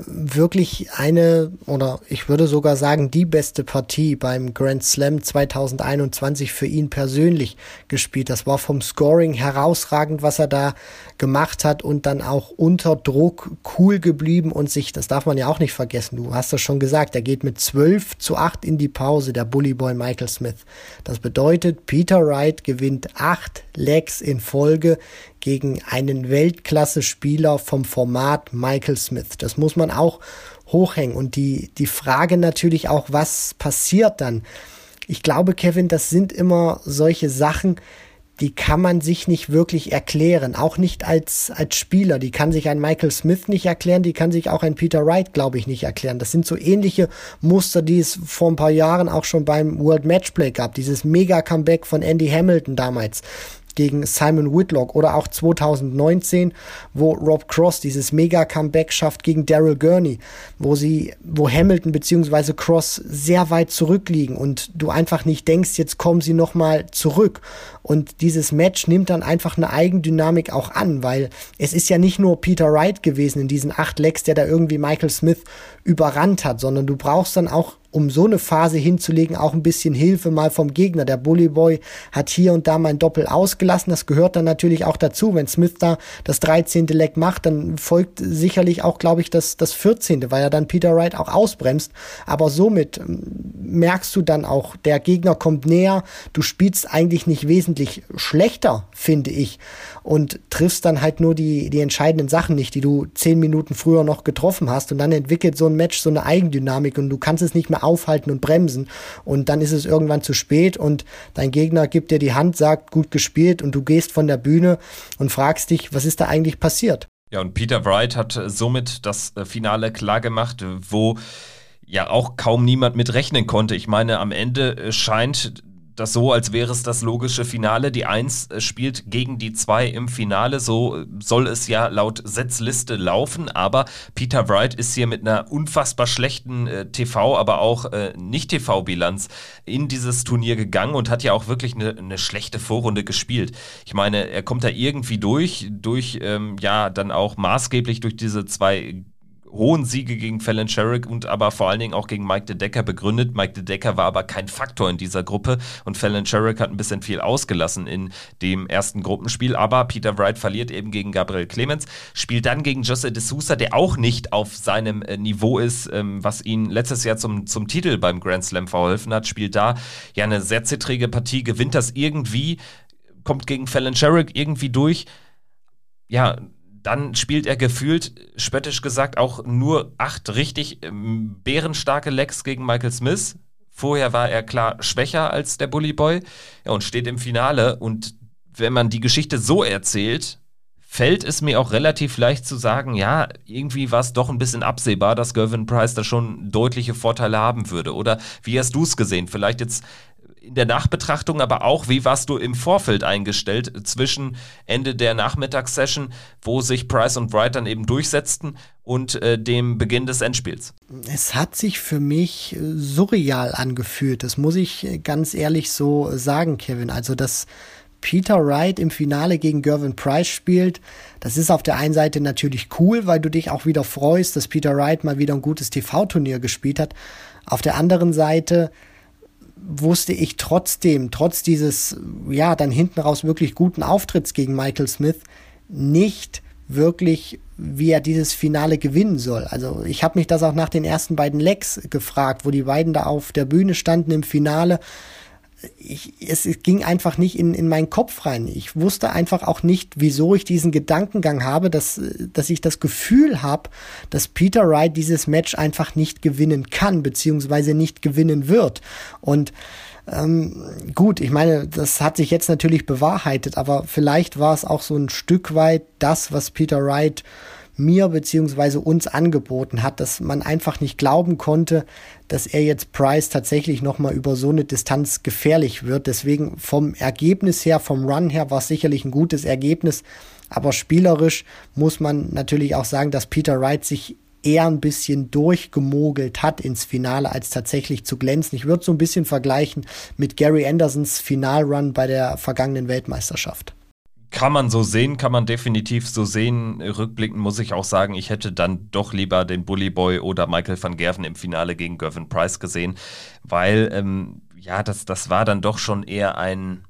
wirklich eine oder ich würde sogar sagen die beste Partie beim Grand Slam 2021 für ihn persönlich gespielt. Das war vom Scoring herausragend, was er da gemacht hat und dann auch unter Druck cool geblieben und sich, das darf man ja auch nicht vergessen, du hast das schon gesagt, er geht mit 12 zu 8 in die Pause, der Bully Boy Michael Smith. Das bedeutet, Peter Wright gewinnt acht Legs in Folge gegen einen Weltklasse-Spieler vom Format Michael Smith. Das muss man auch hochhängen. Und die, die Frage natürlich auch, was passiert dann? Ich glaube, Kevin, das sind immer solche Sachen, die kann man sich nicht wirklich erklären, auch nicht als, als Spieler. Die kann sich ein Michael Smith nicht erklären, die kann sich auch ein Peter Wright, glaube ich, nicht erklären. Das sind so ähnliche Muster, die es vor ein paar Jahren auch schon beim World Matchplay gab. Dieses Mega-Comeback von Andy Hamilton damals gegen Simon Whitlock oder auch 2019, wo Rob Cross dieses Mega-Comeback schafft gegen Daryl Gurney, wo sie, wo Hamilton bzw. Cross sehr weit zurückliegen und du einfach nicht denkst, jetzt kommen sie nochmal zurück. Und dieses Match nimmt dann einfach eine Eigendynamik auch an, weil es ist ja nicht nur Peter Wright gewesen in diesen acht Lecks, der da irgendwie Michael Smith überrannt hat, sondern du brauchst dann auch um so eine Phase hinzulegen, auch ein bisschen Hilfe mal vom Gegner. Der Bully Boy hat hier und da mal ein Doppel ausgelassen. Das gehört dann natürlich auch dazu. Wenn Smith da das 13. Leck macht, dann folgt sicherlich auch, glaube ich, das, das 14., weil er dann Peter Wright auch ausbremst. Aber somit ähm, merkst du dann auch, der Gegner kommt näher. Du spielst eigentlich nicht wesentlich schlechter, finde ich. Und triffst dann halt nur die, die entscheidenden Sachen nicht, die du zehn Minuten früher noch getroffen hast. Und dann entwickelt so ein Match so eine Eigendynamik und du kannst es nicht mehr aufhalten und bremsen. Und dann ist es irgendwann zu spät und dein Gegner gibt dir die Hand, sagt, gut gespielt und du gehst von der Bühne und fragst dich, was ist da eigentlich passiert? Ja, und Peter Wright hat somit das äh, Finale klar gemacht, wo ja auch kaum niemand mit rechnen konnte. Ich meine, am Ende äh, scheint das so, als wäre es das logische Finale. Die 1 äh, spielt gegen die 2 im Finale. So äh, soll es ja laut Setzliste laufen. Aber Peter Wright ist hier mit einer unfassbar schlechten äh, TV, aber auch äh, Nicht-TV-Bilanz in dieses Turnier gegangen und hat ja auch wirklich eine, eine, schlechte Vorrunde gespielt. Ich meine, er kommt da irgendwie durch, durch ähm, ja dann auch maßgeblich durch diese zwei hohen Siege gegen Fallon Sherrick und aber vor allen Dingen auch gegen Mike de Decker begründet. Mike de Decker war aber kein Faktor in dieser Gruppe und Fallon Sherrick hat ein bisschen viel ausgelassen in dem ersten Gruppenspiel. Aber Peter Wright verliert eben gegen Gabriel Clemens, spielt dann gegen Jose de Sousa, der auch nicht auf seinem äh, Niveau ist, ähm, was ihn letztes Jahr zum, zum Titel beim Grand Slam verholfen hat, spielt da ja eine sehr zittrige Partie, gewinnt das irgendwie, kommt gegen Fallon Sherrick irgendwie durch. Ja, dann spielt er gefühlt, spöttisch gesagt, auch nur acht richtig ähm, bärenstarke Lecks gegen Michael Smith. Vorher war er klar schwächer als der Bully Boy ja, und steht im Finale. Und wenn man die Geschichte so erzählt, fällt es mir auch relativ leicht zu sagen, ja, irgendwie war es doch ein bisschen absehbar, dass Gervin Price da schon deutliche Vorteile haben würde. Oder wie hast du es gesehen? Vielleicht jetzt in der Nachbetrachtung, aber auch, wie warst du im Vorfeld eingestellt zwischen Ende der Nachmittagssession, wo sich Price und Wright dann eben durchsetzten und äh, dem Beginn des Endspiels? Es hat sich für mich äh, surreal angefühlt, das muss ich ganz ehrlich so sagen, Kevin. Also, dass Peter Wright im Finale gegen Gervin Price spielt, das ist auf der einen Seite natürlich cool, weil du dich auch wieder freust, dass Peter Wright mal wieder ein gutes TV-Turnier gespielt hat. Auf der anderen Seite wusste ich trotzdem, trotz dieses, ja, dann hinten raus wirklich guten Auftritts gegen Michael Smith, nicht wirklich, wie er dieses Finale gewinnen soll. Also ich habe mich das auch nach den ersten beiden Legs gefragt, wo die beiden da auf der Bühne standen im Finale. Ich, es, ging einfach nicht in, in meinen Kopf rein. Ich wusste einfach auch nicht, wieso ich diesen Gedankengang habe, dass, dass ich das Gefühl habe, dass Peter Wright dieses Match einfach nicht gewinnen kann, beziehungsweise nicht gewinnen wird. Und ähm, gut, ich meine, das hat sich jetzt natürlich bewahrheitet, aber vielleicht war es auch so ein Stück weit das, was Peter Wright mir beziehungsweise uns angeboten hat, dass man einfach nicht glauben konnte, dass er jetzt Price tatsächlich nochmal über so eine Distanz gefährlich wird. Deswegen vom Ergebnis her, vom Run her war es sicherlich ein gutes Ergebnis. Aber spielerisch muss man natürlich auch sagen, dass Peter Wright sich eher ein bisschen durchgemogelt hat ins Finale, als tatsächlich zu glänzen. Ich würde so ein bisschen vergleichen mit Gary Andersons Finalrun bei der vergangenen Weltmeisterschaft. Kann man so sehen, kann man definitiv so sehen. Rückblickend muss ich auch sagen, ich hätte dann doch lieber den Bully Boy oder Michael van Gerven im Finale gegen Gervin Price gesehen, weil ähm, ja, das, das war dann doch schon eher ein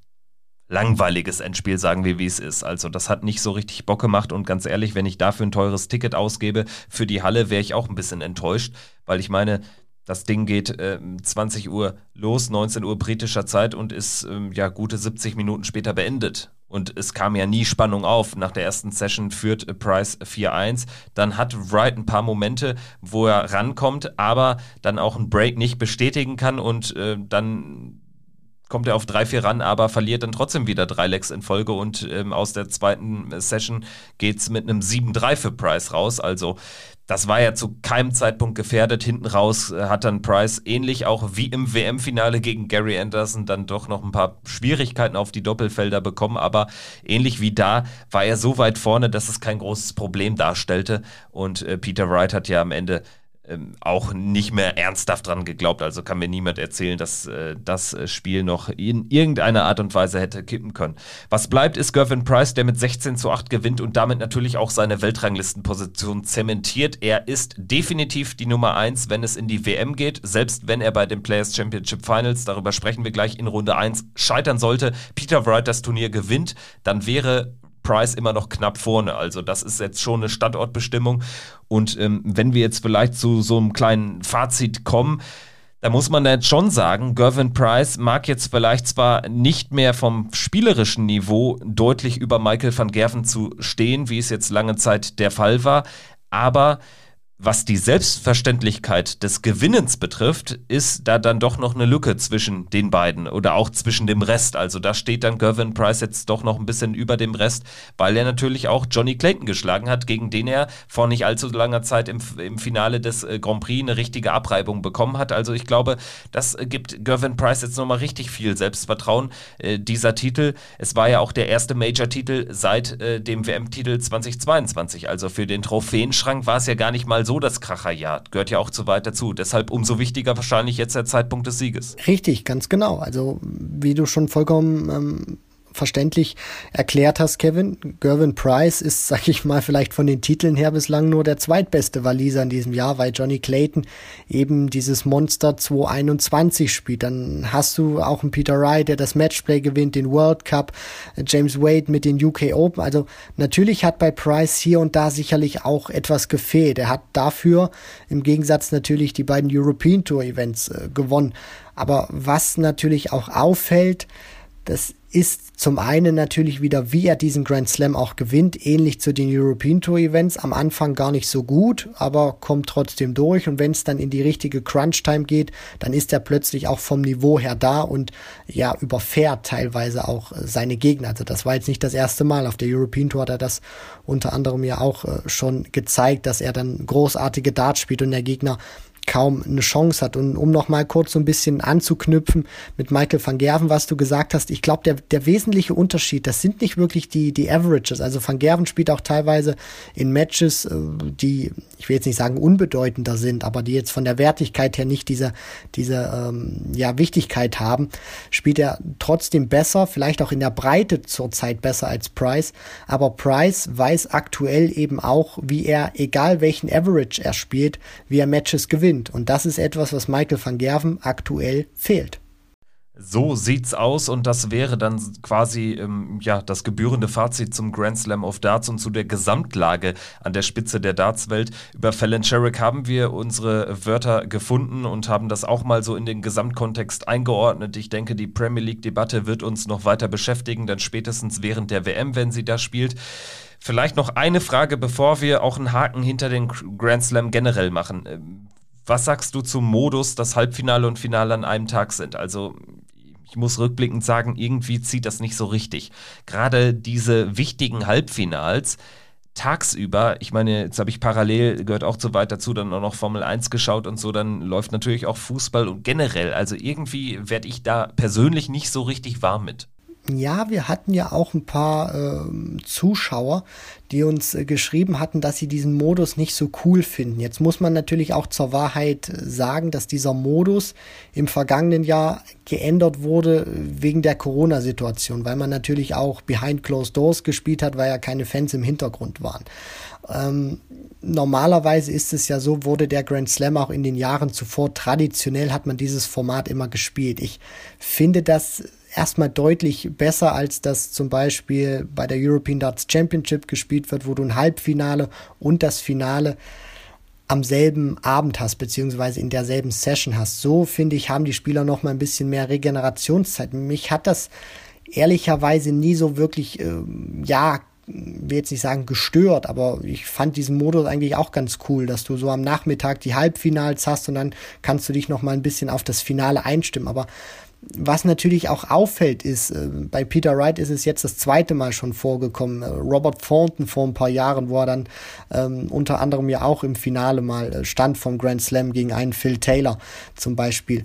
langweiliges Endspiel, sagen wir, wie es ist. Also das hat nicht so richtig Bock gemacht und ganz ehrlich, wenn ich dafür ein teures Ticket ausgebe für die Halle, wäre ich auch ein bisschen enttäuscht, weil ich meine, das Ding geht äh, 20 Uhr los, 19 Uhr britischer Zeit und ist ähm, ja gute 70 Minuten später beendet. Und es kam ja nie Spannung auf. Nach der ersten Session führt Price 4-1. Dann hat Wright ein paar Momente, wo er rankommt, aber dann auch einen Break nicht bestätigen kann und äh, dann kommt er auf 3-4 ran, aber verliert dann trotzdem wieder drei Lecks in Folge und ähm, aus der zweiten Session geht es mit einem 7-3 für Price raus. Also das war ja zu keinem Zeitpunkt gefährdet. Hinten raus äh, hat dann Price ähnlich auch wie im WM-Finale gegen Gary Anderson dann doch noch ein paar Schwierigkeiten auf die Doppelfelder bekommen, aber ähnlich wie da war er so weit vorne, dass es kein großes Problem darstellte und äh, Peter Wright hat ja am Ende auch nicht mehr ernsthaft dran geglaubt. Also kann mir niemand erzählen, dass äh, das äh, Spiel noch in irgendeiner Art und Weise hätte kippen können. Was bleibt, ist Gervin Price, der mit 16 zu 8 gewinnt und damit natürlich auch seine Weltranglistenposition zementiert. Er ist definitiv die Nummer 1, wenn es in die WM geht, selbst wenn er bei den Players Championship Finals, darüber sprechen wir gleich in Runde 1, scheitern sollte. Peter Wright das Turnier gewinnt, dann wäre Price immer noch knapp vorne. Also das ist jetzt schon eine Standortbestimmung. Und ähm, wenn wir jetzt vielleicht zu so einem kleinen Fazit kommen, da muss man jetzt schon sagen, Gervin Price mag jetzt vielleicht zwar nicht mehr vom spielerischen Niveau deutlich über Michael van Gerven zu stehen, wie es jetzt lange Zeit der Fall war, aber was die Selbstverständlichkeit des Gewinnens betrifft, ist da dann doch noch eine Lücke zwischen den beiden oder auch zwischen dem Rest. Also da steht dann Gervin Price jetzt doch noch ein bisschen über dem Rest, weil er natürlich auch Johnny Clayton geschlagen hat, gegen den er vor nicht allzu langer Zeit im, im Finale des äh, Grand Prix eine richtige Abreibung bekommen hat. Also ich glaube, das gibt Gervin Price jetzt nochmal richtig viel Selbstvertrauen, äh, dieser Titel. Es war ja auch der erste Major-Titel seit äh, dem WM-Titel 2022. Also für den Trophäenschrank war es ja gar nicht mal so das Kracherjahr. Gehört ja auch zu weit dazu. Deshalb umso wichtiger wahrscheinlich jetzt der Zeitpunkt des Sieges. Richtig, ganz genau. Also wie du schon vollkommen ähm, verständlich erklärt hast, Kevin. Gervin Price ist, [laughs] sag ich mal, vielleicht von den Titeln her bislang nur der zweitbeste Waliser in diesem Jahr, weil Johnny Clayton eben dieses Monster 221 spielt. Dann hast du auch einen Peter Wright, der das Matchplay gewinnt, den World Cup, James Wade mit den UK Open. Also natürlich hat bei Price hier und da sicherlich auch etwas gefehlt. Er hat dafür im Gegensatz natürlich die beiden European Tour Events äh, gewonnen. Aber was natürlich auch auffällt, das ist zum einen natürlich wieder, wie er diesen Grand Slam auch gewinnt, ähnlich zu den European Tour Events. Am Anfang gar nicht so gut, aber kommt trotzdem durch. Und wenn es dann in die richtige Crunch-Time geht, dann ist er plötzlich auch vom Niveau her da und ja, überfährt teilweise auch äh, seine Gegner. Also das war jetzt nicht das erste Mal. Auf der European Tour hat er das unter anderem ja auch äh, schon gezeigt, dass er dann großartige Darts spielt und der Gegner kaum eine Chance hat. Und um noch mal kurz so ein bisschen anzuknüpfen mit Michael van Gerven, was du gesagt hast, ich glaube, der, der wesentliche Unterschied, das sind nicht wirklich die, die Averages. Also van Gerven spielt auch teilweise in Matches, äh, die, ich will jetzt nicht sagen unbedeutender sind, aber die jetzt von der Wertigkeit her nicht diese, diese ähm, ja, Wichtigkeit haben, spielt er trotzdem besser, vielleicht auch in der Breite zurzeit besser als Price. Aber Price weiß aktuell eben auch, wie er, egal welchen Average er spielt, wie er Matches gewinnt gewinnt. Und das ist etwas, was Michael van Gerven aktuell fehlt. So sieht's aus und das wäre dann quasi ähm, ja das gebührende Fazit zum Grand Slam of Darts und zu der Gesamtlage an der Spitze der Dartswelt. Über Fallon Sherrick haben wir unsere Wörter gefunden und haben das auch mal so in den Gesamtkontext eingeordnet. Ich denke, die Premier League Debatte wird uns noch weiter beschäftigen, dann spätestens während der WM, wenn sie da spielt. Vielleicht noch eine Frage, bevor wir auch einen Haken hinter den Grand Slam generell machen. Was sagst du zum Modus, dass Halbfinale und Finale an einem Tag sind? Also ich muss rückblickend sagen, irgendwie zieht das nicht so richtig. Gerade diese wichtigen Halbfinals tagsüber, ich meine, jetzt habe ich parallel, gehört auch zu weit dazu, dann auch noch Formel 1 geschaut und so, dann läuft natürlich auch Fußball und generell. Also irgendwie werde ich da persönlich nicht so richtig warm mit. Ja, wir hatten ja auch ein paar äh, Zuschauer, die uns äh, geschrieben hatten, dass sie diesen Modus nicht so cool finden. Jetzt muss man natürlich auch zur Wahrheit äh, sagen, dass dieser Modus im vergangenen Jahr geändert wurde äh, wegen der Corona-Situation, weil man natürlich auch behind closed doors gespielt hat, weil ja keine Fans im Hintergrund waren. Ähm, normalerweise ist es ja so, wurde der Grand Slam auch in den Jahren zuvor traditionell hat man dieses Format immer gespielt. Ich finde das erstmal deutlich besser, als das zum Beispiel bei der European Darts Championship gespielt wird, wo du ein Halbfinale und das Finale am selben Abend hast, beziehungsweise in derselben Session hast. So, finde ich, haben die Spieler noch mal ein bisschen mehr Regenerationszeit. Mich hat das ehrlicherweise nie so wirklich, äh, ja, will jetzt nicht sagen gestört, aber ich fand diesen Modus eigentlich auch ganz cool, dass du so am Nachmittag die Halbfinals hast und dann kannst du dich noch mal ein bisschen auf das Finale einstimmen. Aber was natürlich auch auffällt, ist, äh, bei Peter Wright ist es jetzt das zweite Mal schon vorgekommen. Äh, Robert Thornton vor ein paar Jahren, wo er dann ähm, unter anderem ja auch im Finale mal äh, stand vom Grand Slam gegen einen Phil Taylor zum Beispiel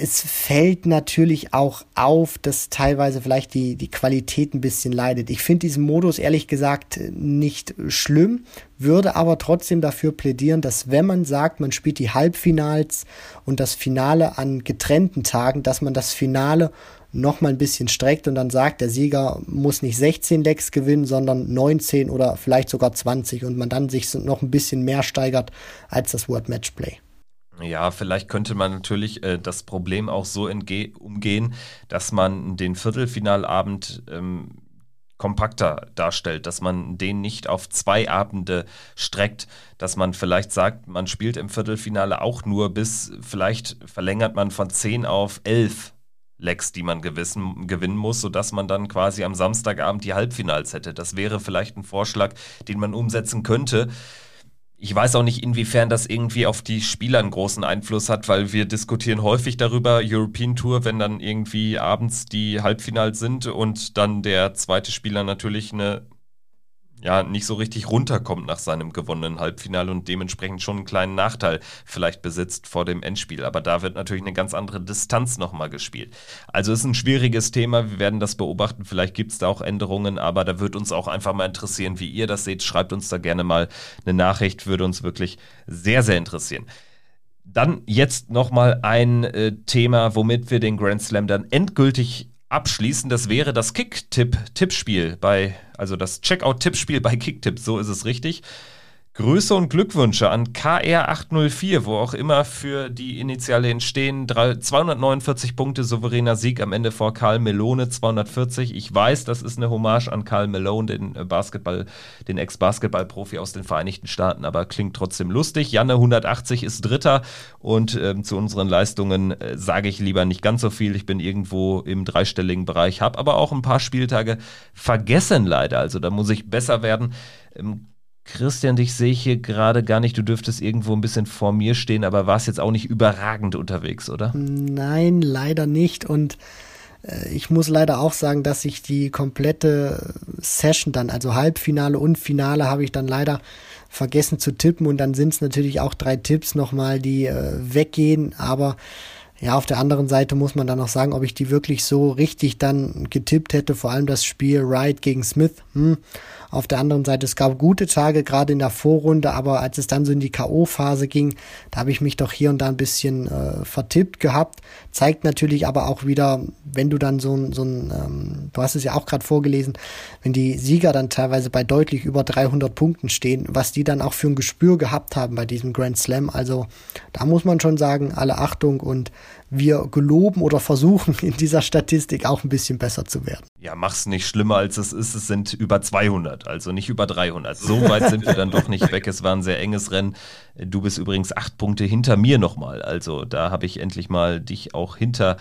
es fällt natürlich auch auf, dass teilweise vielleicht die, die Qualität ein bisschen leidet. Ich finde diesen Modus ehrlich gesagt nicht schlimm, würde aber trotzdem dafür plädieren, dass wenn man sagt, man spielt die Halbfinals und das Finale an getrennten Tagen, dass man das Finale noch mal ein bisschen streckt und dann sagt, der Sieger muss nicht 16 Lecks gewinnen, sondern 19 oder vielleicht sogar 20 und man dann sich noch ein bisschen mehr steigert als das World Matchplay. Ja, vielleicht könnte man natürlich äh, das Problem auch so umgehen, dass man den Viertelfinalabend ähm, kompakter darstellt, dass man den nicht auf zwei Abende streckt, dass man vielleicht sagt, man spielt im Viertelfinale auch nur bis, vielleicht verlängert man von zehn auf elf Lecks, die man gewissen, gewinnen muss, sodass man dann quasi am Samstagabend die Halbfinals hätte. Das wäre vielleicht ein Vorschlag, den man umsetzen könnte ich weiß auch nicht, inwiefern das irgendwie auf die Spieler einen großen Einfluss hat, weil wir diskutieren häufig darüber, European Tour, wenn dann irgendwie abends die Halbfinals sind und dann der zweite Spieler natürlich eine ja nicht so richtig runterkommt nach seinem gewonnenen Halbfinale und dementsprechend schon einen kleinen Nachteil vielleicht besitzt vor dem Endspiel. Aber da wird natürlich eine ganz andere Distanz nochmal gespielt. Also ist ein schwieriges Thema, wir werden das beobachten, vielleicht gibt es da auch Änderungen, aber da wird uns auch einfach mal interessieren, wie ihr das seht. Schreibt uns da gerne mal eine Nachricht, würde uns wirklich sehr, sehr interessieren. Dann jetzt nochmal ein äh, Thema, womit wir den Grand Slam dann endgültig abschließen. Das wäre das Kick-Tipp-Tippspiel bei, also das Checkout-Tippspiel bei Kicktipp, so ist es richtig. Grüße und Glückwünsche an KR804, wo auch immer für die Initiale entstehen. 249 Punkte, souveräner Sieg am Ende vor Karl Melone 240. Ich weiß, das ist eine Hommage an Karl Malone, den äh, Basketball, den Ex-Basketball-Profi aus den Vereinigten Staaten, aber klingt trotzdem lustig. Janne 180 ist Dritter und äh, zu unseren Leistungen äh, sage ich lieber nicht ganz so viel. Ich bin irgendwo im dreistelligen Bereich, habe aber auch ein paar Spieltage vergessen leider. Also da muss ich besser werden. Ähm, Christian, dich sehe ich hier gerade gar nicht. Du dürftest irgendwo ein bisschen vor mir stehen, aber warst jetzt auch nicht überragend unterwegs, oder? Nein, leider nicht. Und äh, ich muss leider auch sagen, dass ich die komplette Session dann, also Halbfinale und Finale, habe ich dann leider vergessen zu tippen. Und dann sind es natürlich auch drei Tipps nochmal, die äh, weggehen. Aber ja, auf der anderen Seite muss man dann auch sagen, ob ich die wirklich so richtig dann getippt hätte, vor allem das Spiel Wright gegen Smith. Hm. Auf der anderen Seite, es gab gute Tage, gerade in der Vorrunde, aber als es dann so in die K.O.-Phase ging, da habe ich mich doch hier und da ein bisschen äh, vertippt gehabt. Zeigt natürlich aber auch wieder, wenn du dann so ein, so ein ähm, du hast es ja auch gerade vorgelesen, wenn die Sieger dann teilweise bei deutlich über 300 Punkten stehen, was die dann auch für ein Gespür gehabt haben bei diesem Grand Slam. Also da muss man schon sagen, alle Achtung und wir geloben oder versuchen [laughs] in dieser Statistik auch ein bisschen besser zu werden. Ja, mach's nicht schlimmer als es ist. Es sind über 200, also nicht über 300. So weit sind wir dann doch nicht weg. Es war ein sehr enges Rennen. Du bist übrigens acht Punkte hinter mir nochmal. Also da habe ich endlich mal dich auch hinter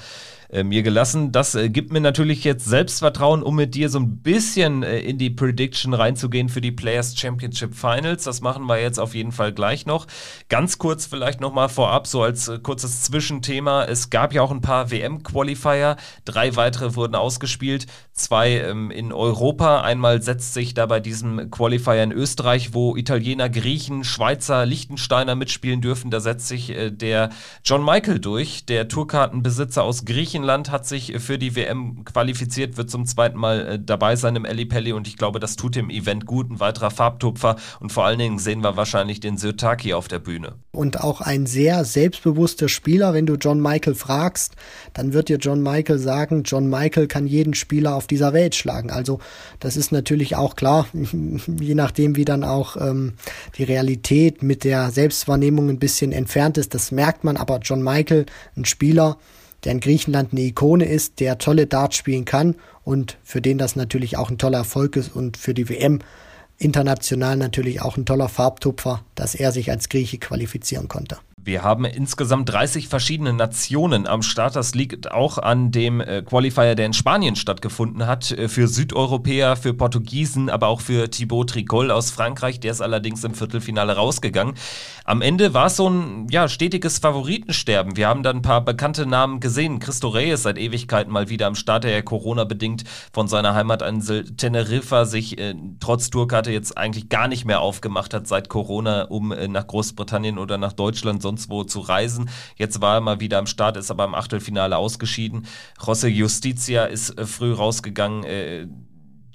äh, mir gelassen. Das äh, gibt mir natürlich jetzt Selbstvertrauen, um mit dir so ein bisschen äh, in die Prediction reinzugehen für die Players Championship Finals. Das machen wir jetzt auf jeden Fall gleich noch. Ganz kurz vielleicht nochmal vorab, so als äh, kurzes Zwischenthema. Es gab ja auch ein paar WM-Qualifier. Drei weitere wurden ausgespielt. Zwei ähm, in Europa. Einmal setzt sich da bei diesem Qualifier in Österreich, wo Italiener, Griechen, Schweizer, Liechtensteiner mitspielen dürfen. Da setzt sich äh, der John Michael durch, der Tourkartenbesitzer aus Griechenland hat sich für die WM qualifiziert, wird zum zweiten Mal äh, dabei sein im Pelli und ich glaube, das tut dem Event gut. Ein weiterer Farbtupfer und vor allen Dingen sehen wir wahrscheinlich den Sirtaki auf der Bühne. Und auch ein sehr selbstbewusster Spieler, wenn du John Michael fragst, dann wird dir John Michael sagen, John Michael kann jeden Spieler auf dieser Welt schlagen. Also das ist natürlich auch klar, [laughs] je nachdem wie dann auch ähm, die Realität mit der Selbstwahrnehmung ein bisschen entfernt ist, das merkt man, aber John Michael, ein Spieler, der in Griechenland eine Ikone ist, der tolle Darts spielen kann und für den das natürlich auch ein toller Erfolg ist und für die WM international natürlich auch ein toller Farbtupfer, dass er sich als Grieche qualifizieren konnte. Wir haben insgesamt 30 verschiedene Nationen am Start. Das liegt auch an dem äh, Qualifier, der in Spanien stattgefunden hat. Äh, für Südeuropäer, für Portugiesen, aber auch für Thibaut Tricol aus Frankreich. Der ist allerdings im Viertelfinale rausgegangen. Am Ende war es so ein ja, stetiges Favoritensterben. Wir haben dann ein paar bekannte Namen gesehen. Christo Reyes seit Ewigkeiten mal wieder am Start, der ja Corona-bedingt von seiner Heimatinsel Teneriffa sich äh, trotz Tourkarte jetzt eigentlich gar nicht mehr aufgemacht hat seit Corona, um äh, nach Großbritannien oder nach Deutschland sonst sonst wo zu reisen. Jetzt war er mal wieder am Start, ist aber im Achtelfinale ausgeschieden. José Justicia ist äh, früh rausgegangen.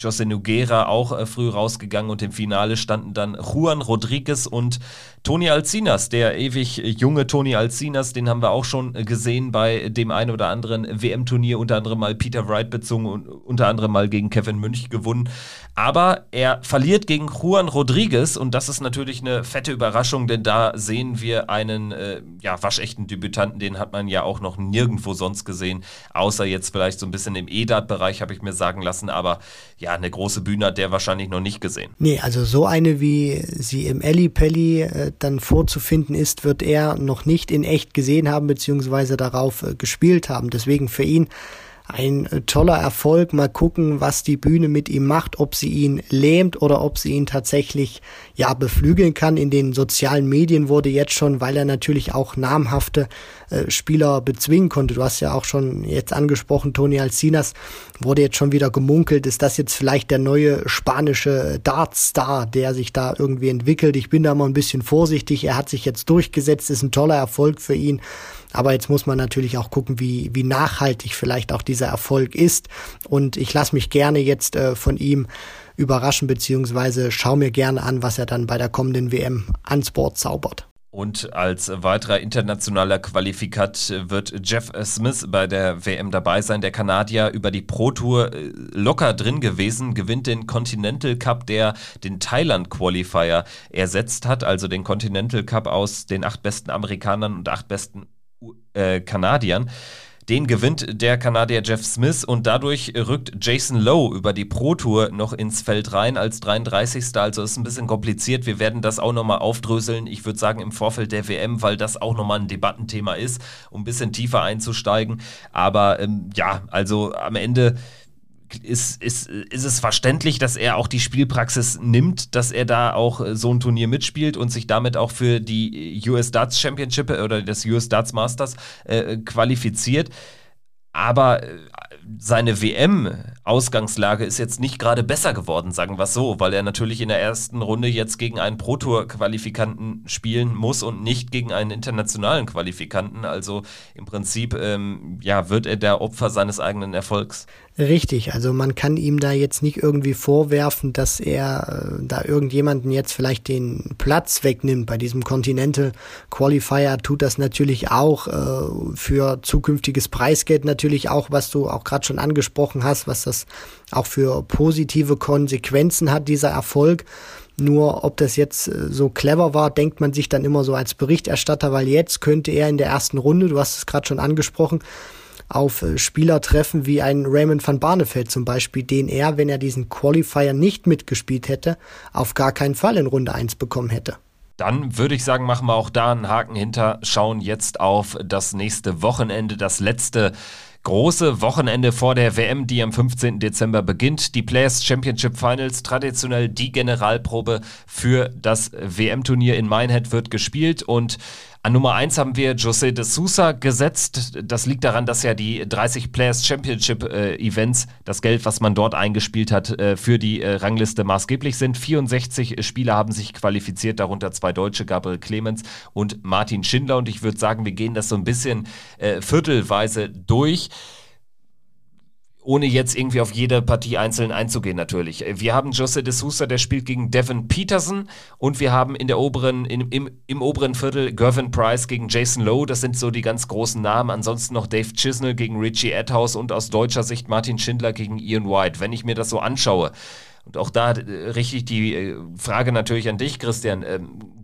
Äh, José Noguera auch äh, früh rausgegangen und im Finale standen dann Juan Rodriguez und Toni Alcinas, der ewig junge Toni Alcinas, den haben wir auch schon gesehen bei dem einen oder anderen WM-Turnier, unter anderem mal Peter Wright bezogen und unter anderem mal gegen Kevin Münch gewonnen. Aber er verliert gegen Juan Rodriguez und das ist natürlich eine fette Überraschung, denn da sehen wir einen äh, ja, waschechten Debütanten, den hat man ja auch noch nirgendwo sonst gesehen, außer jetzt vielleicht so ein bisschen im EDAT-Bereich, habe ich mir sagen lassen, aber ja, eine große Bühne hat der wahrscheinlich noch nicht gesehen. Nee, also so eine, wie sie im Elli Pelli äh, dann vorzufinden ist, wird er noch nicht in echt gesehen haben, beziehungsweise darauf äh, gespielt haben. Deswegen für ihn ein äh, toller Erfolg. Mal gucken, was die Bühne mit ihm macht, ob sie ihn lähmt oder ob sie ihn tatsächlich ja beflügeln kann. In den sozialen Medien wurde jetzt schon, weil er natürlich auch namhafte äh, Spieler bezwingen konnte. Du hast ja auch schon jetzt angesprochen, Toni Alcinas wurde jetzt schon wieder gemunkelt. Ist das jetzt vielleicht der neue spanische Dartstar, der sich da irgendwie entwickelt? Ich bin da mal ein bisschen vorsichtig. Er hat sich jetzt durchgesetzt, ist ein toller Erfolg für ihn. Aber jetzt muss man natürlich auch gucken, wie, wie nachhaltig vielleicht auch dieser Erfolg ist. Und ich lasse mich gerne jetzt äh, von ihm überraschen, beziehungsweise schau mir gerne an, was er dann bei der kommenden WM ans Board zaubert. Und als weiterer internationaler Qualifikat wird Jeff Smith bei der WM dabei sein. Der Kanadier über die Pro Tour äh, locker drin gewesen, gewinnt den Continental Cup, der den Thailand Qualifier ersetzt hat, also den Continental Cup aus den acht besten Amerikanern und acht besten äh, Kanadiern. Den gewinnt der Kanadier Jeff Smith und dadurch rückt Jason Lowe über die Pro Tour noch ins Feld rein als 33. Also ist ein bisschen kompliziert. Wir werden das auch nochmal aufdröseln. Ich würde sagen im Vorfeld der WM, weil das auch nochmal ein Debattenthema ist, um ein bisschen tiefer einzusteigen. Aber ähm, ja, also am Ende ist, ist, ist es verständlich, dass er auch die Spielpraxis nimmt, dass er da auch äh, so ein Turnier mitspielt und sich damit auch für die US Darts Championship oder das US Darts Masters äh, qualifiziert. Aber äh, seine WM-Ausgangslage ist jetzt nicht gerade besser geworden, sagen wir es so, weil er natürlich in der ersten Runde jetzt gegen einen Pro Tour-Qualifikanten spielen muss und nicht gegen einen internationalen Qualifikanten. Also im Prinzip ähm, ja, wird er der Opfer seines eigenen Erfolgs. Richtig, also man kann ihm da jetzt nicht irgendwie vorwerfen, dass er äh, da irgendjemanden jetzt vielleicht den Platz wegnimmt. Bei diesem Continental Qualifier tut das natürlich auch äh, für zukünftiges Preisgeld natürlich auch, was du auch gerade schon angesprochen hast, was das auch für positive Konsequenzen hat, dieser Erfolg. Nur ob das jetzt äh, so clever war, denkt man sich dann immer so als Berichterstatter, weil jetzt könnte er in der ersten Runde, du hast es gerade schon angesprochen, auf äh, Spieler treffen wie ein Raymond van Barneveld zum Beispiel, den er, wenn er diesen Qualifier nicht mitgespielt hätte, auf gar keinen Fall in Runde 1 bekommen hätte. Dann würde ich sagen, machen wir auch da einen Haken hinter, schauen jetzt auf das nächste Wochenende, das letzte große Wochenende vor der WM, die am 15. Dezember beginnt. Die Players Championship Finals, traditionell die Generalprobe für das WM-Turnier in Minehead wird gespielt und an Nummer 1 haben wir José de Sousa gesetzt. Das liegt daran, dass ja die 30 Players Championship äh, Events, das Geld, was man dort eingespielt hat, äh, für die äh, Rangliste maßgeblich sind. 64 Spieler haben sich qualifiziert, darunter zwei Deutsche, Gabriel Clemens und Martin Schindler. Und ich würde sagen, wir gehen das so ein bisschen äh, viertelweise durch ohne jetzt irgendwie auf jede Partie einzeln einzugehen natürlich. Wir haben Jose de Sousa, der spielt gegen Devin Peterson und wir haben in der oberen, in, im, im oberen Viertel Gervin Price gegen Jason Lowe. Das sind so die ganz großen Namen. Ansonsten noch Dave Chisnell gegen Richie Adhouse und aus deutscher Sicht Martin Schindler gegen Ian White. Wenn ich mir das so anschaue, und auch da äh, richte ich die äh, Frage natürlich an dich, Christian.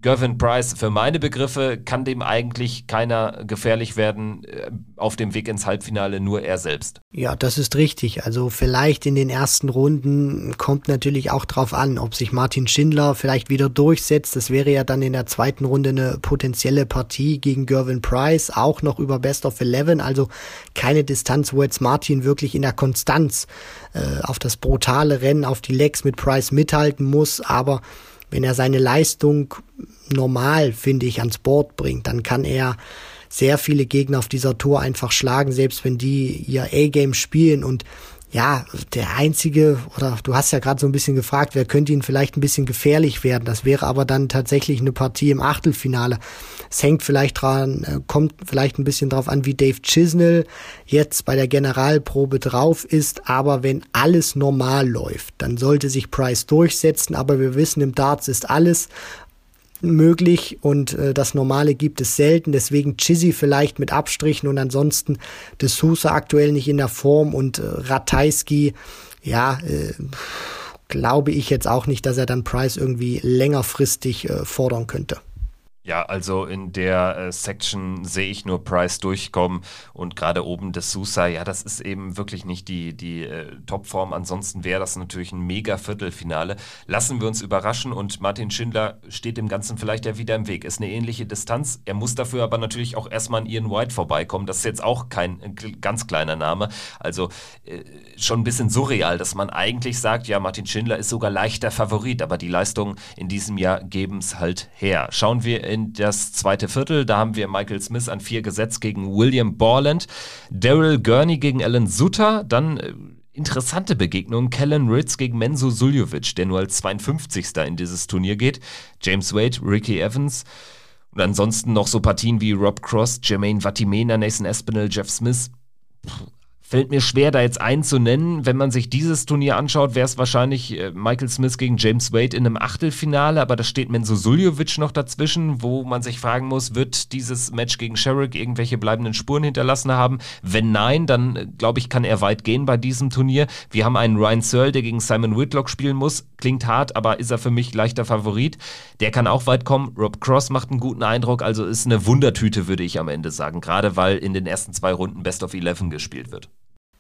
Gervin Price, für meine Begriffe kann dem eigentlich keiner gefährlich werden äh, auf dem Weg ins Halbfinale, nur er selbst. Ja, das ist richtig. Also vielleicht in den ersten Runden kommt natürlich auch drauf an, ob sich Martin Schindler vielleicht wieder durchsetzt. Das wäre ja dann in der zweiten Runde eine potenzielle Partie gegen Gervin Price, auch noch über Best of Eleven. Also keine Distanz, wo jetzt Martin wirklich in der Konstanz äh, auf das brutale Rennen, auf die Legs mit Price mithalten muss, aber wenn er seine Leistung normal, finde ich, ans Board bringt, dann kann er sehr viele Gegner auf dieser Tour einfach schlagen, selbst wenn die ihr A-Game spielen und ja, der einzige, oder du hast ja gerade so ein bisschen gefragt, wer könnte ihn vielleicht ein bisschen gefährlich werden. Das wäre aber dann tatsächlich eine Partie im Achtelfinale. Es hängt vielleicht dran, äh, kommt vielleicht ein bisschen drauf an, wie Dave Chisnell jetzt bei der Generalprobe drauf ist. Aber wenn alles normal läuft, dann sollte sich Price durchsetzen. Aber wir wissen, im Darts ist alles möglich und äh, das Normale gibt es selten. Deswegen Chizzy vielleicht mit Abstrichen und ansonsten De Sousa aktuell nicht in der Form und äh, Ratajski, ja, äh, glaube ich jetzt auch nicht, dass er dann Price irgendwie längerfristig äh, fordern könnte. Ja, also in der äh, Section sehe ich nur Price durchkommen und gerade oben des Sousa, ja, das ist eben wirklich nicht die, die äh, Topform. Ansonsten wäre das natürlich ein mega Viertelfinale. Lassen wir uns überraschen und Martin Schindler steht dem Ganzen vielleicht ja wieder im Weg. Ist eine ähnliche Distanz. Er muss dafür aber natürlich auch erstmal an Ian White vorbeikommen. Das ist jetzt auch kein äh, ganz kleiner Name. Also äh, schon ein bisschen surreal, dass man eigentlich sagt, ja, Martin Schindler ist sogar leichter Favorit, aber die Leistungen in diesem Jahr geben es halt her. Schauen wir in das zweite Viertel. Da haben wir Michael Smith an vier gesetzt gegen William Borland, Daryl Gurney gegen Alan Sutter, dann äh, interessante Begegnung. Kellen Ritz gegen Menzo Suljovic, der nur als 52. in dieses Turnier geht. James Wade, Ricky Evans. Und ansonsten noch so Partien wie Rob Cross, Jermaine Vatimena, Nathan Espinel, Jeff Smith. Puh, Fällt mir schwer, da jetzt einen zu nennen. Wenn man sich dieses Turnier anschaut, wäre es wahrscheinlich äh, Michael Smith gegen James Wade in einem Achtelfinale, aber da steht Menzo Suljovic noch dazwischen, wo man sich fragen muss, wird dieses Match gegen Sherrick irgendwelche bleibenden Spuren hinterlassen haben? Wenn nein, dann äh, glaube ich, kann er weit gehen bei diesem Turnier. Wir haben einen Ryan Searle, der gegen Simon Whitlock spielen muss. Klingt hart, aber ist er für mich leichter Favorit. Der kann auch weit kommen. Rob Cross macht einen guten Eindruck, also ist eine Wundertüte, würde ich am Ende sagen. Gerade weil in den ersten zwei Runden Best of Eleven gespielt wird.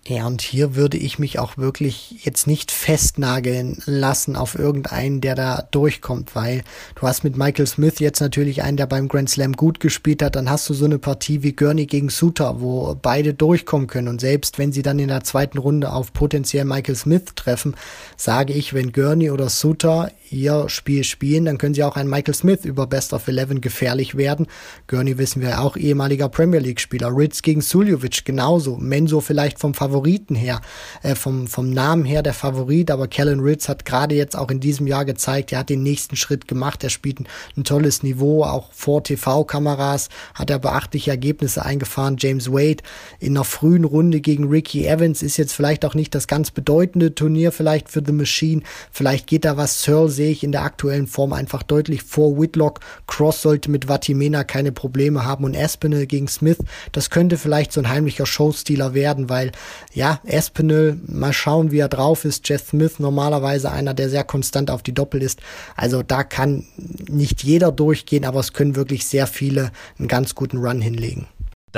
Ja, und hier würde ich mich auch wirklich jetzt nicht festnageln lassen auf irgendeinen, der da durchkommt, weil du hast mit Michael Smith jetzt natürlich einen, der beim Grand Slam gut gespielt hat, dann hast du so eine Partie wie Gurney gegen Suter, wo beide durchkommen können. Und selbst wenn sie dann in der zweiten Runde auf potenziell Michael Smith treffen, sage ich, wenn Gurney oder Suter ihr Spiel spielen, dann können sie auch ein Michael Smith über Best of Eleven gefährlich werden. Gurney wissen wir auch ehemaliger Premier League Spieler. Ritz gegen Suljovic genauso. Menso vielleicht vom Favoriten her, äh, vom, vom Namen her der Favorit, aber Kellen Ritz hat gerade jetzt auch in diesem Jahr gezeigt, er hat den nächsten Schritt gemacht. Er spielt ein, ein tolles Niveau, auch vor TV-Kameras hat er beachtliche Ergebnisse eingefahren. James Wade in einer frühen Runde gegen Ricky Evans ist jetzt vielleicht auch nicht das ganz bedeutende Turnier vielleicht für The Machine. Vielleicht geht da was. Searle sehe ich in der aktuellen Form einfach deutlich vor Whitlock. Cross sollte mit Vatimena keine Probleme haben und Espinel gegen Smith, das könnte vielleicht so ein heimlicher Showstealer werden, weil ja, Espinel, mal schauen, wie er drauf ist. Jeff Smith normalerweise einer, der sehr konstant auf die Doppel ist. Also da kann nicht jeder durchgehen, aber es können wirklich sehr viele einen ganz guten Run hinlegen.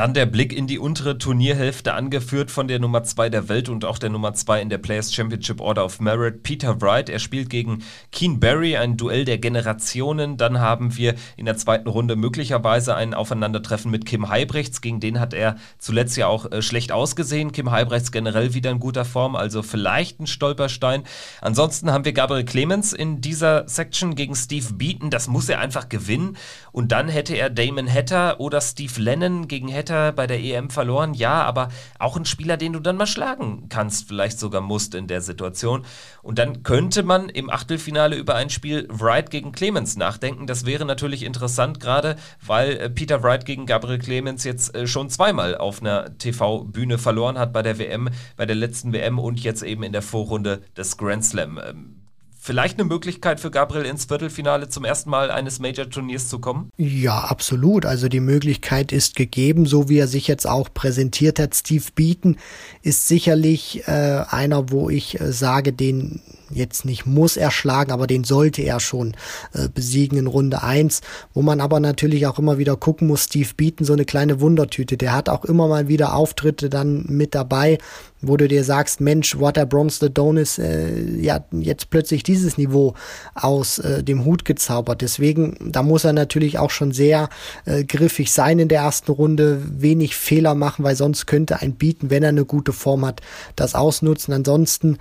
Dann der Blick in die untere Turnierhälfte, angeführt von der Nummer 2 der Welt und auch der Nummer 2 in der Players Championship Order of Merit, Peter Wright. Er spielt gegen Keen Barry, ein Duell der Generationen. Dann haben wir in der zweiten Runde möglicherweise ein Aufeinandertreffen mit Kim Heibrechts. Gegen den hat er zuletzt ja auch äh, schlecht ausgesehen. Kim Heibrechts generell wieder in guter Form, also vielleicht ein Stolperstein. Ansonsten haben wir Gabriel Clemens in dieser Section gegen Steve Beaton. Das muss er einfach gewinnen. Und dann hätte er Damon Hatter oder Steve Lennon gegen Hatter Hatter bei der EM verloren, ja, aber auch ein Spieler, den du dann mal schlagen kannst, vielleicht sogar musst in der Situation. Und dann könnte man im Achtelfinale über ein Spiel Wright gegen Clemens nachdenken. Das wäre natürlich interessant, gerade weil äh, Peter Wright gegen Gabriel Clemens jetzt äh, schon zweimal auf einer TV-Bühne verloren hat bei der WM, bei der letzten WM und jetzt eben in der Vorrunde des Grand Slam. Vielleicht eine Möglichkeit für Gabriel ins Viertelfinale zum ersten Mal eines Major-Turniers zu kommen? Ja, absolut. Also die Möglichkeit ist gegeben, so wie er sich jetzt auch präsentiert hat. Steve Beaton ist sicherlich äh, einer, wo ich äh, sage, den jetzt nicht muss er schlagen, aber den sollte er schon äh, besiegen in Runde eins. Wo man aber natürlich auch immer wieder gucken muss, Steve Beaton, so eine kleine Wundertüte. Der hat auch immer mal wieder Auftritte dann mit dabei, wo du dir sagst, Mensch, Water Bronze the Donis, äh, ja, jetzt plötzlich dieses Niveau aus äh, dem Hut gezaubert. Deswegen, da muss er natürlich auch schon sehr äh, griffig sein in der ersten Runde, wenig Fehler machen, weil sonst könnte ein Bieten, wenn er eine gute Form hat, das ausnutzen. Ansonsten,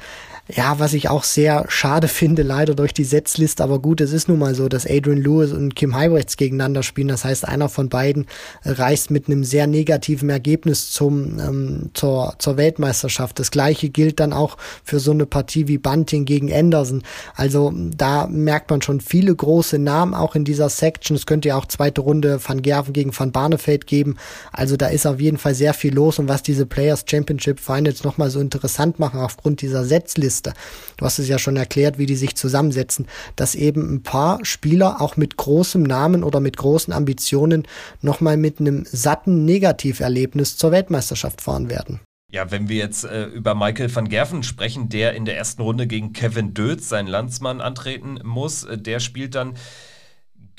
ja, was ich auch sehr schade [laughs] finde, leider durch die Setzliste, aber gut, es ist nun mal so, dass Adrian Lewis und Kim Heibrechts gegeneinander spielen. Das heißt, einer von beiden reist mit einem sehr negativen Ergebnis zum, ähm, zur, zur Weltmeisterschaft Meisterschaft. Das gleiche gilt dann auch für so eine Partie wie Bunting gegen Anderson. Also da merkt man schon viele große Namen auch in dieser Section. Es könnte ja auch zweite Runde Van Gerven gegen Van Barneveld geben. Also da ist auf jeden Fall sehr viel los und was diese Players Championship Finals nochmal so interessant machen aufgrund dieser Setzliste. Du hast es ja schon erklärt, wie die sich zusammensetzen, dass eben ein paar Spieler auch mit großem Namen oder mit großen Ambitionen nochmal mit einem satten Negativerlebnis zur Weltmeisterschaft fahren werden. Ja, wenn wir jetzt äh, über Michael van Gerven sprechen, der in der ersten Runde gegen Kevin Dötz, seinen Landsmann, antreten muss, äh, der spielt dann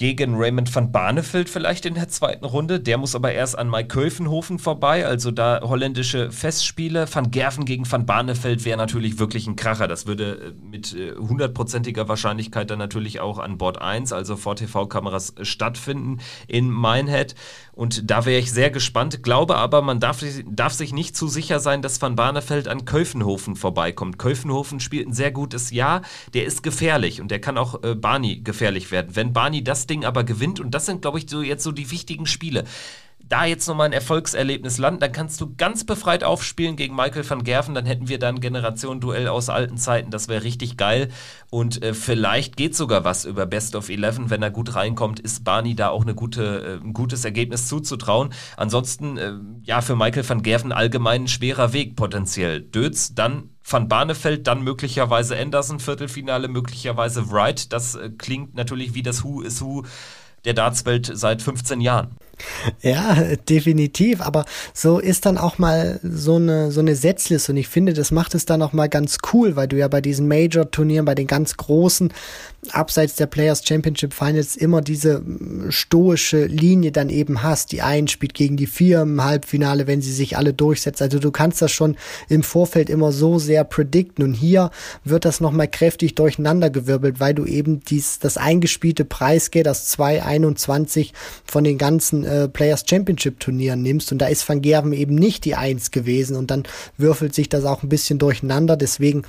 gegen Raymond van Barneveld vielleicht in der zweiten Runde. Der muss aber erst an Mike Köfenhofen vorbei, also da holländische Festspiele. Van Gerven gegen van Barneveld wäre natürlich wirklich ein Kracher. Das würde äh, mit äh, hundertprozentiger Wahrscheinlichkeit dann natürlich auch an Bord 1, also vor TV-Kameras, stattfinden in Minehead. Und da wäre ich sehr gespannt, glaube aber, man darf, darf, sich nicht zu sicher sein, dass Van Barneveld an Köfenhofen vorbeikommt. Köfenhofen spielt ein sehr gutes Jahr, der ist gefährlich und der kann auch äh, Barney gefährlich werden. Wenn Barney das Ding aber gewinnt, und das sind, glaube ich, so jetzt so die wichtigen Spiele, da jetzt nochmal ein Erfolgserlebnis landen, dann kannst du ganz befreit aufspielen gegen Michael van Gerven, dann hätten wir da ein Generationenduell aus alten Zeiten, das wäre richtig geil und äh, vielleicht geht sogar was über Best of Eleven, wenn er gut reinkommt, ist Barney da auch eine gute, äh, ein gutes Ergebnis zuzutrauen. Ansonsten, äh, ja, für Michael van Gerven allgemein ein schwerer Weg potenziell. Dötz, dann Van Barneveld, dann möglicherweise Anderson, Viertelfinale, möglicherweise Wright, das äh, klingt natürlich wie das Who is Who der Dartswelt seit 15 Jahren. Ja, definitiv. Aber so ist dann auch mal so eine, so eine Setzliste. Und ich finde, das macht es dann auch mal ganz cool, weil du ja bei diesen Major-Turnieren, bei den ganz großen, abseits der Players Championship Finals immer diese mm, stoische Linie dann eben hast. Die einen spielt gegen die vier im Halbfinale, wenn sie sich alle durchsetzen. Also du kannst das schon im Vorfeld immer so sehr predikten. Und hier wird das nochmal kräftig durcheinandergewirbelt, weil du eben dies, das eingespielte Preisgeld, das 2,21 von den ganzen äh, Players Championship Turnieren nimmst und da ist Van Gerven eben nicht die Eins gewesen und dann würfelt sich das auch ein bisschen durcheinander. Deswegen,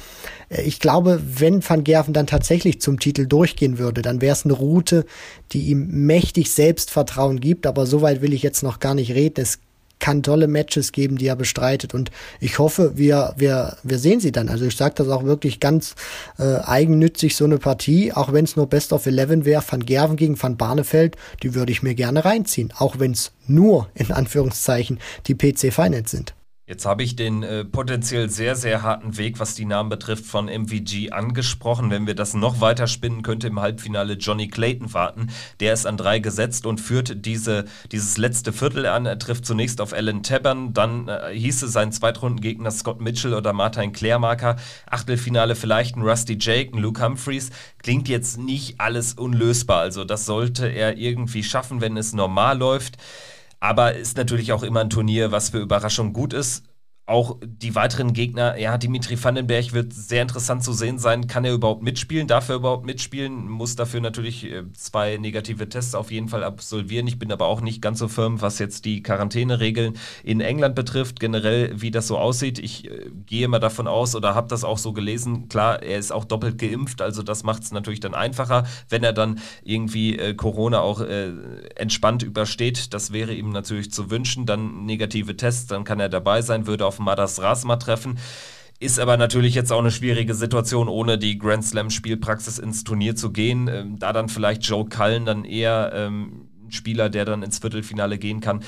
äh, ich glaube, wenn Van Gerven dann tatsächlich zum Titel durchgehen würde, dann wäre es eine Route, die ihm mächtig Selbstvertrauen gibt, aber soweit will ich jetzt noch gar nicht reden. Es kann tolle Matches geben, die er bestreitet. Und ich hoffe, wir, wir, wir sehen sie dann. Also ich sage das auch wirklich ganz äh, eigennützig, so eine Partie, auch wenn es nur Best of Eleven wäre, Van Gerven gegen Van Barneveld, die würde ich mir gerne reinziehen. Auch wenn es nur, in Anführungszeichen, die PC Finals sind. Jetzt habe ich den äh, potenziell sehr, sehr harten Weg, was die Namen betrifft, von MVG angesprochen. Wenn wir das noch weiter spinnen, könnte im Halbfinale Johnny Clayton warten. Der ist an drei gesetzt und führt diese, dieses letzte Viertel an. Er trifft zunächst auf Alan Tabern, dann äh, hieße sein Zweitrundengegner Scott Mitchell oder Martin Klärmarker. Achtelfinale vielleicht ein Rusty Jake, ein Luke Humphreys. Klingt jetzt nicht alles unlösbar. Also das sollte er irgendwie schaffen, wenn es normal läuft. Aber ist natürlich auch immer ein Turnier, was für Überraschung gut ist auch die weiteren Gegner, ja, Dimitri Vandenberg wird sehr interessant zu sehen sein. Kann er überhaupt mitspielen? Darf er überhaupt mitspielen? Muss dafür natürlich äh, zwei negative Tests auf jeden Fall absolvieren. Ich bin aber auch nicht ganz so firm, was jetzt die Quarantäneregeln in England betrifft, generell, wie das so aussieht. Ich äh, gehe mal davon aus oder habe das auch so gelesen. Klar, er ist auch doppelt geimpft, also das macht es natürlich dann einfacher, wenn er dann irgendwie äh, Corona auch äh, entspannt übersteht. Das wäre ihm natürlich zu wünschen. Dann negative Tests, dann kann er dabei sein, würde auf Madas Rasma treffen. Ist aber natürlich jetzt auch eine schwierige Situation, ohne die Grand Slam-Spielpraxis ins Turnier zu gehen. Ähm, da dann vielleicht Joe Cullen dann eher ähm, ein Spieler, der dann ins Viertelfinale gehen kann.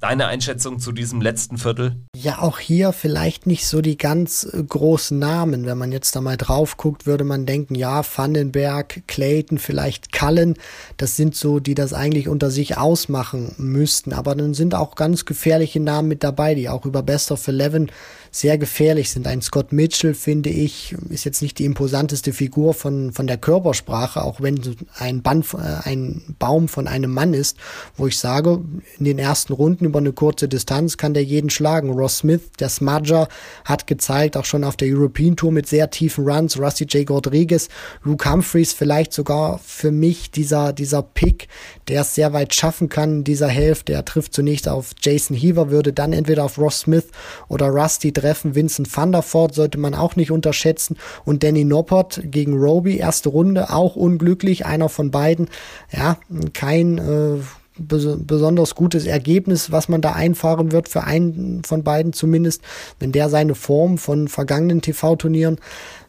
Deine Einschätzung zu diesem letzten Viertel? Ja, auch hier vielleicht nicht so die ganz äh, großen Namen. Wenn man jetzt da mal drauf guckt, würde man denken, ja, Vandenberg, Clayton, vielleicht Cullen, das sind so, die das eigentlich unter sich ausmachen müssten. Aber dann sind auch ganz gefährliche Namen mit dabei, die auch über Best of Eleven sehr gefährlich sind. Ein Scott Mitchell, finde ich, ist jetzt nicht die imposanteste Figur von, von der Körpersprache, auch wenn ein, Band, äh, ein Baum von einem Mann ist, wo ich sage, in den ersten Runden über eine kurze Distanz kann der jeden schlagen. Ross Smith, der Smudger, hat gezeigt, auch schon auf der European Tour mit sehr tiefen Runs, Rusty J. Rodriguez, Luke Humphreys vielleicht sogar für mich dieser, dieser Pick, der es sehr weit schaffen kann in dieser Hälfte. Er trifft zunächst auf Jason Heaver, würde dann entweder auf Ross Smith oder Rusty treffen. Vincent van der Voort sollte man auch nicht unterschätzen. Und Danny Noppert gegen Roby, erste Runde, auch unglücklich. Einer von beiden. Ja, kein äh, besonders gutes Ergebnis, was man da einfahren wird, für einen von beiden zumindest, wenn der seine Form von vergangenen TV-Turnieren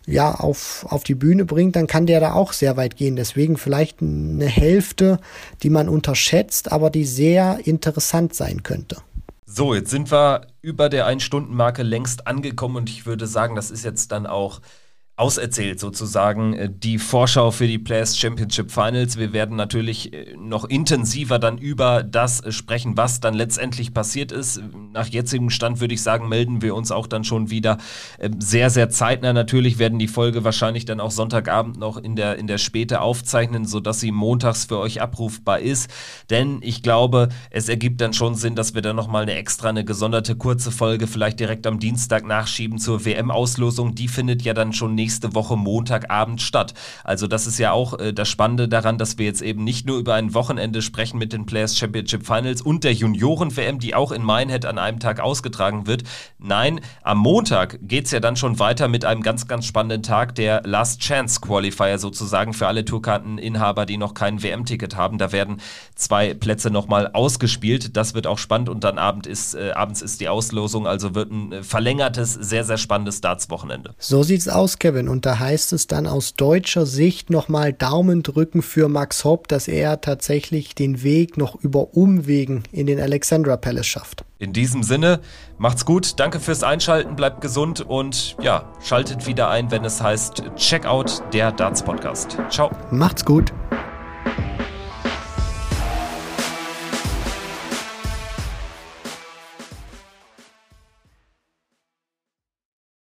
ja auf, auf die Bühne bringt, dann kann der da auch sehr weit gehen. Deswegen vielleicht eine Hälfte, die man unterschätzt, aber die sehr interessant sein könnte. So, jetzt sind wir über der Ein-Stunden-Marke längst angekommen und ich würde sagen, das ist jetzt dann auch auserzählt sozusagen äh, die Vorschau für die Players Championship Finals. Wir werden natürlich äh, noch intensiver dann über das äh, sprechen, was dann letztendlich passiert ist. Nach jetzigem Stand würde ich sagen, melden wir uns auch dann schon wieder sehr, sehr zeitnah. Natürlich werden die Folge wahrscheinlich dann auch Sonntagabend noch in der, in der Späte aufzeichnen, sodass sie montags für euch abrufbar ist. Denn ich glaube, es ergibt dann schon Sinn, dass wir dann nochmal eine extra, eine gesonderte kurze Folge vielleicht direkt am Dienstag nachschieben zur WM-Auslosung. Die findet ja dann schon nächstes nächste Woche Montagabend statt. Also das ist ja auch äh, das Spannende daran, dass wir jetzt eben nicht nur über ein Wochenende sprechen mit den Players Championship Finals und der Junioren-WM, die auch in Minehead an einem Tag ausgetragen wird. Nein, am Montag geht es ja dann schon weiter mit einem ganz, ganz spannenden Tag, der Last Chance Qualifier sozusagen für alle Tourkarteninhaber, die noch kein WM-Ticket haben. Da werden zwei Plätze nochmal ausgespielt. Das wird auch spannend und dann Abend ist, äh, abends ist die Auslosung, also wird ein äh, verlängertes, sehr, sehr spannendes Darts-Wochenende. So sieht's aus, Kevin. Kevin. Und da heißt es dann aus deutscher Sicht nochmal Daumen drücken für Max Hopp, dass er tatsächlich den Weg noch über Umwegen in den Alexandra Palace schafft. In diesem Sinne, macht's gut, danke fürs Einschalten, bleibt gesund und ja, schaltet wieder ein, wenn es heißt Checkout der Darts Podcast. Ciao. Macht's gut.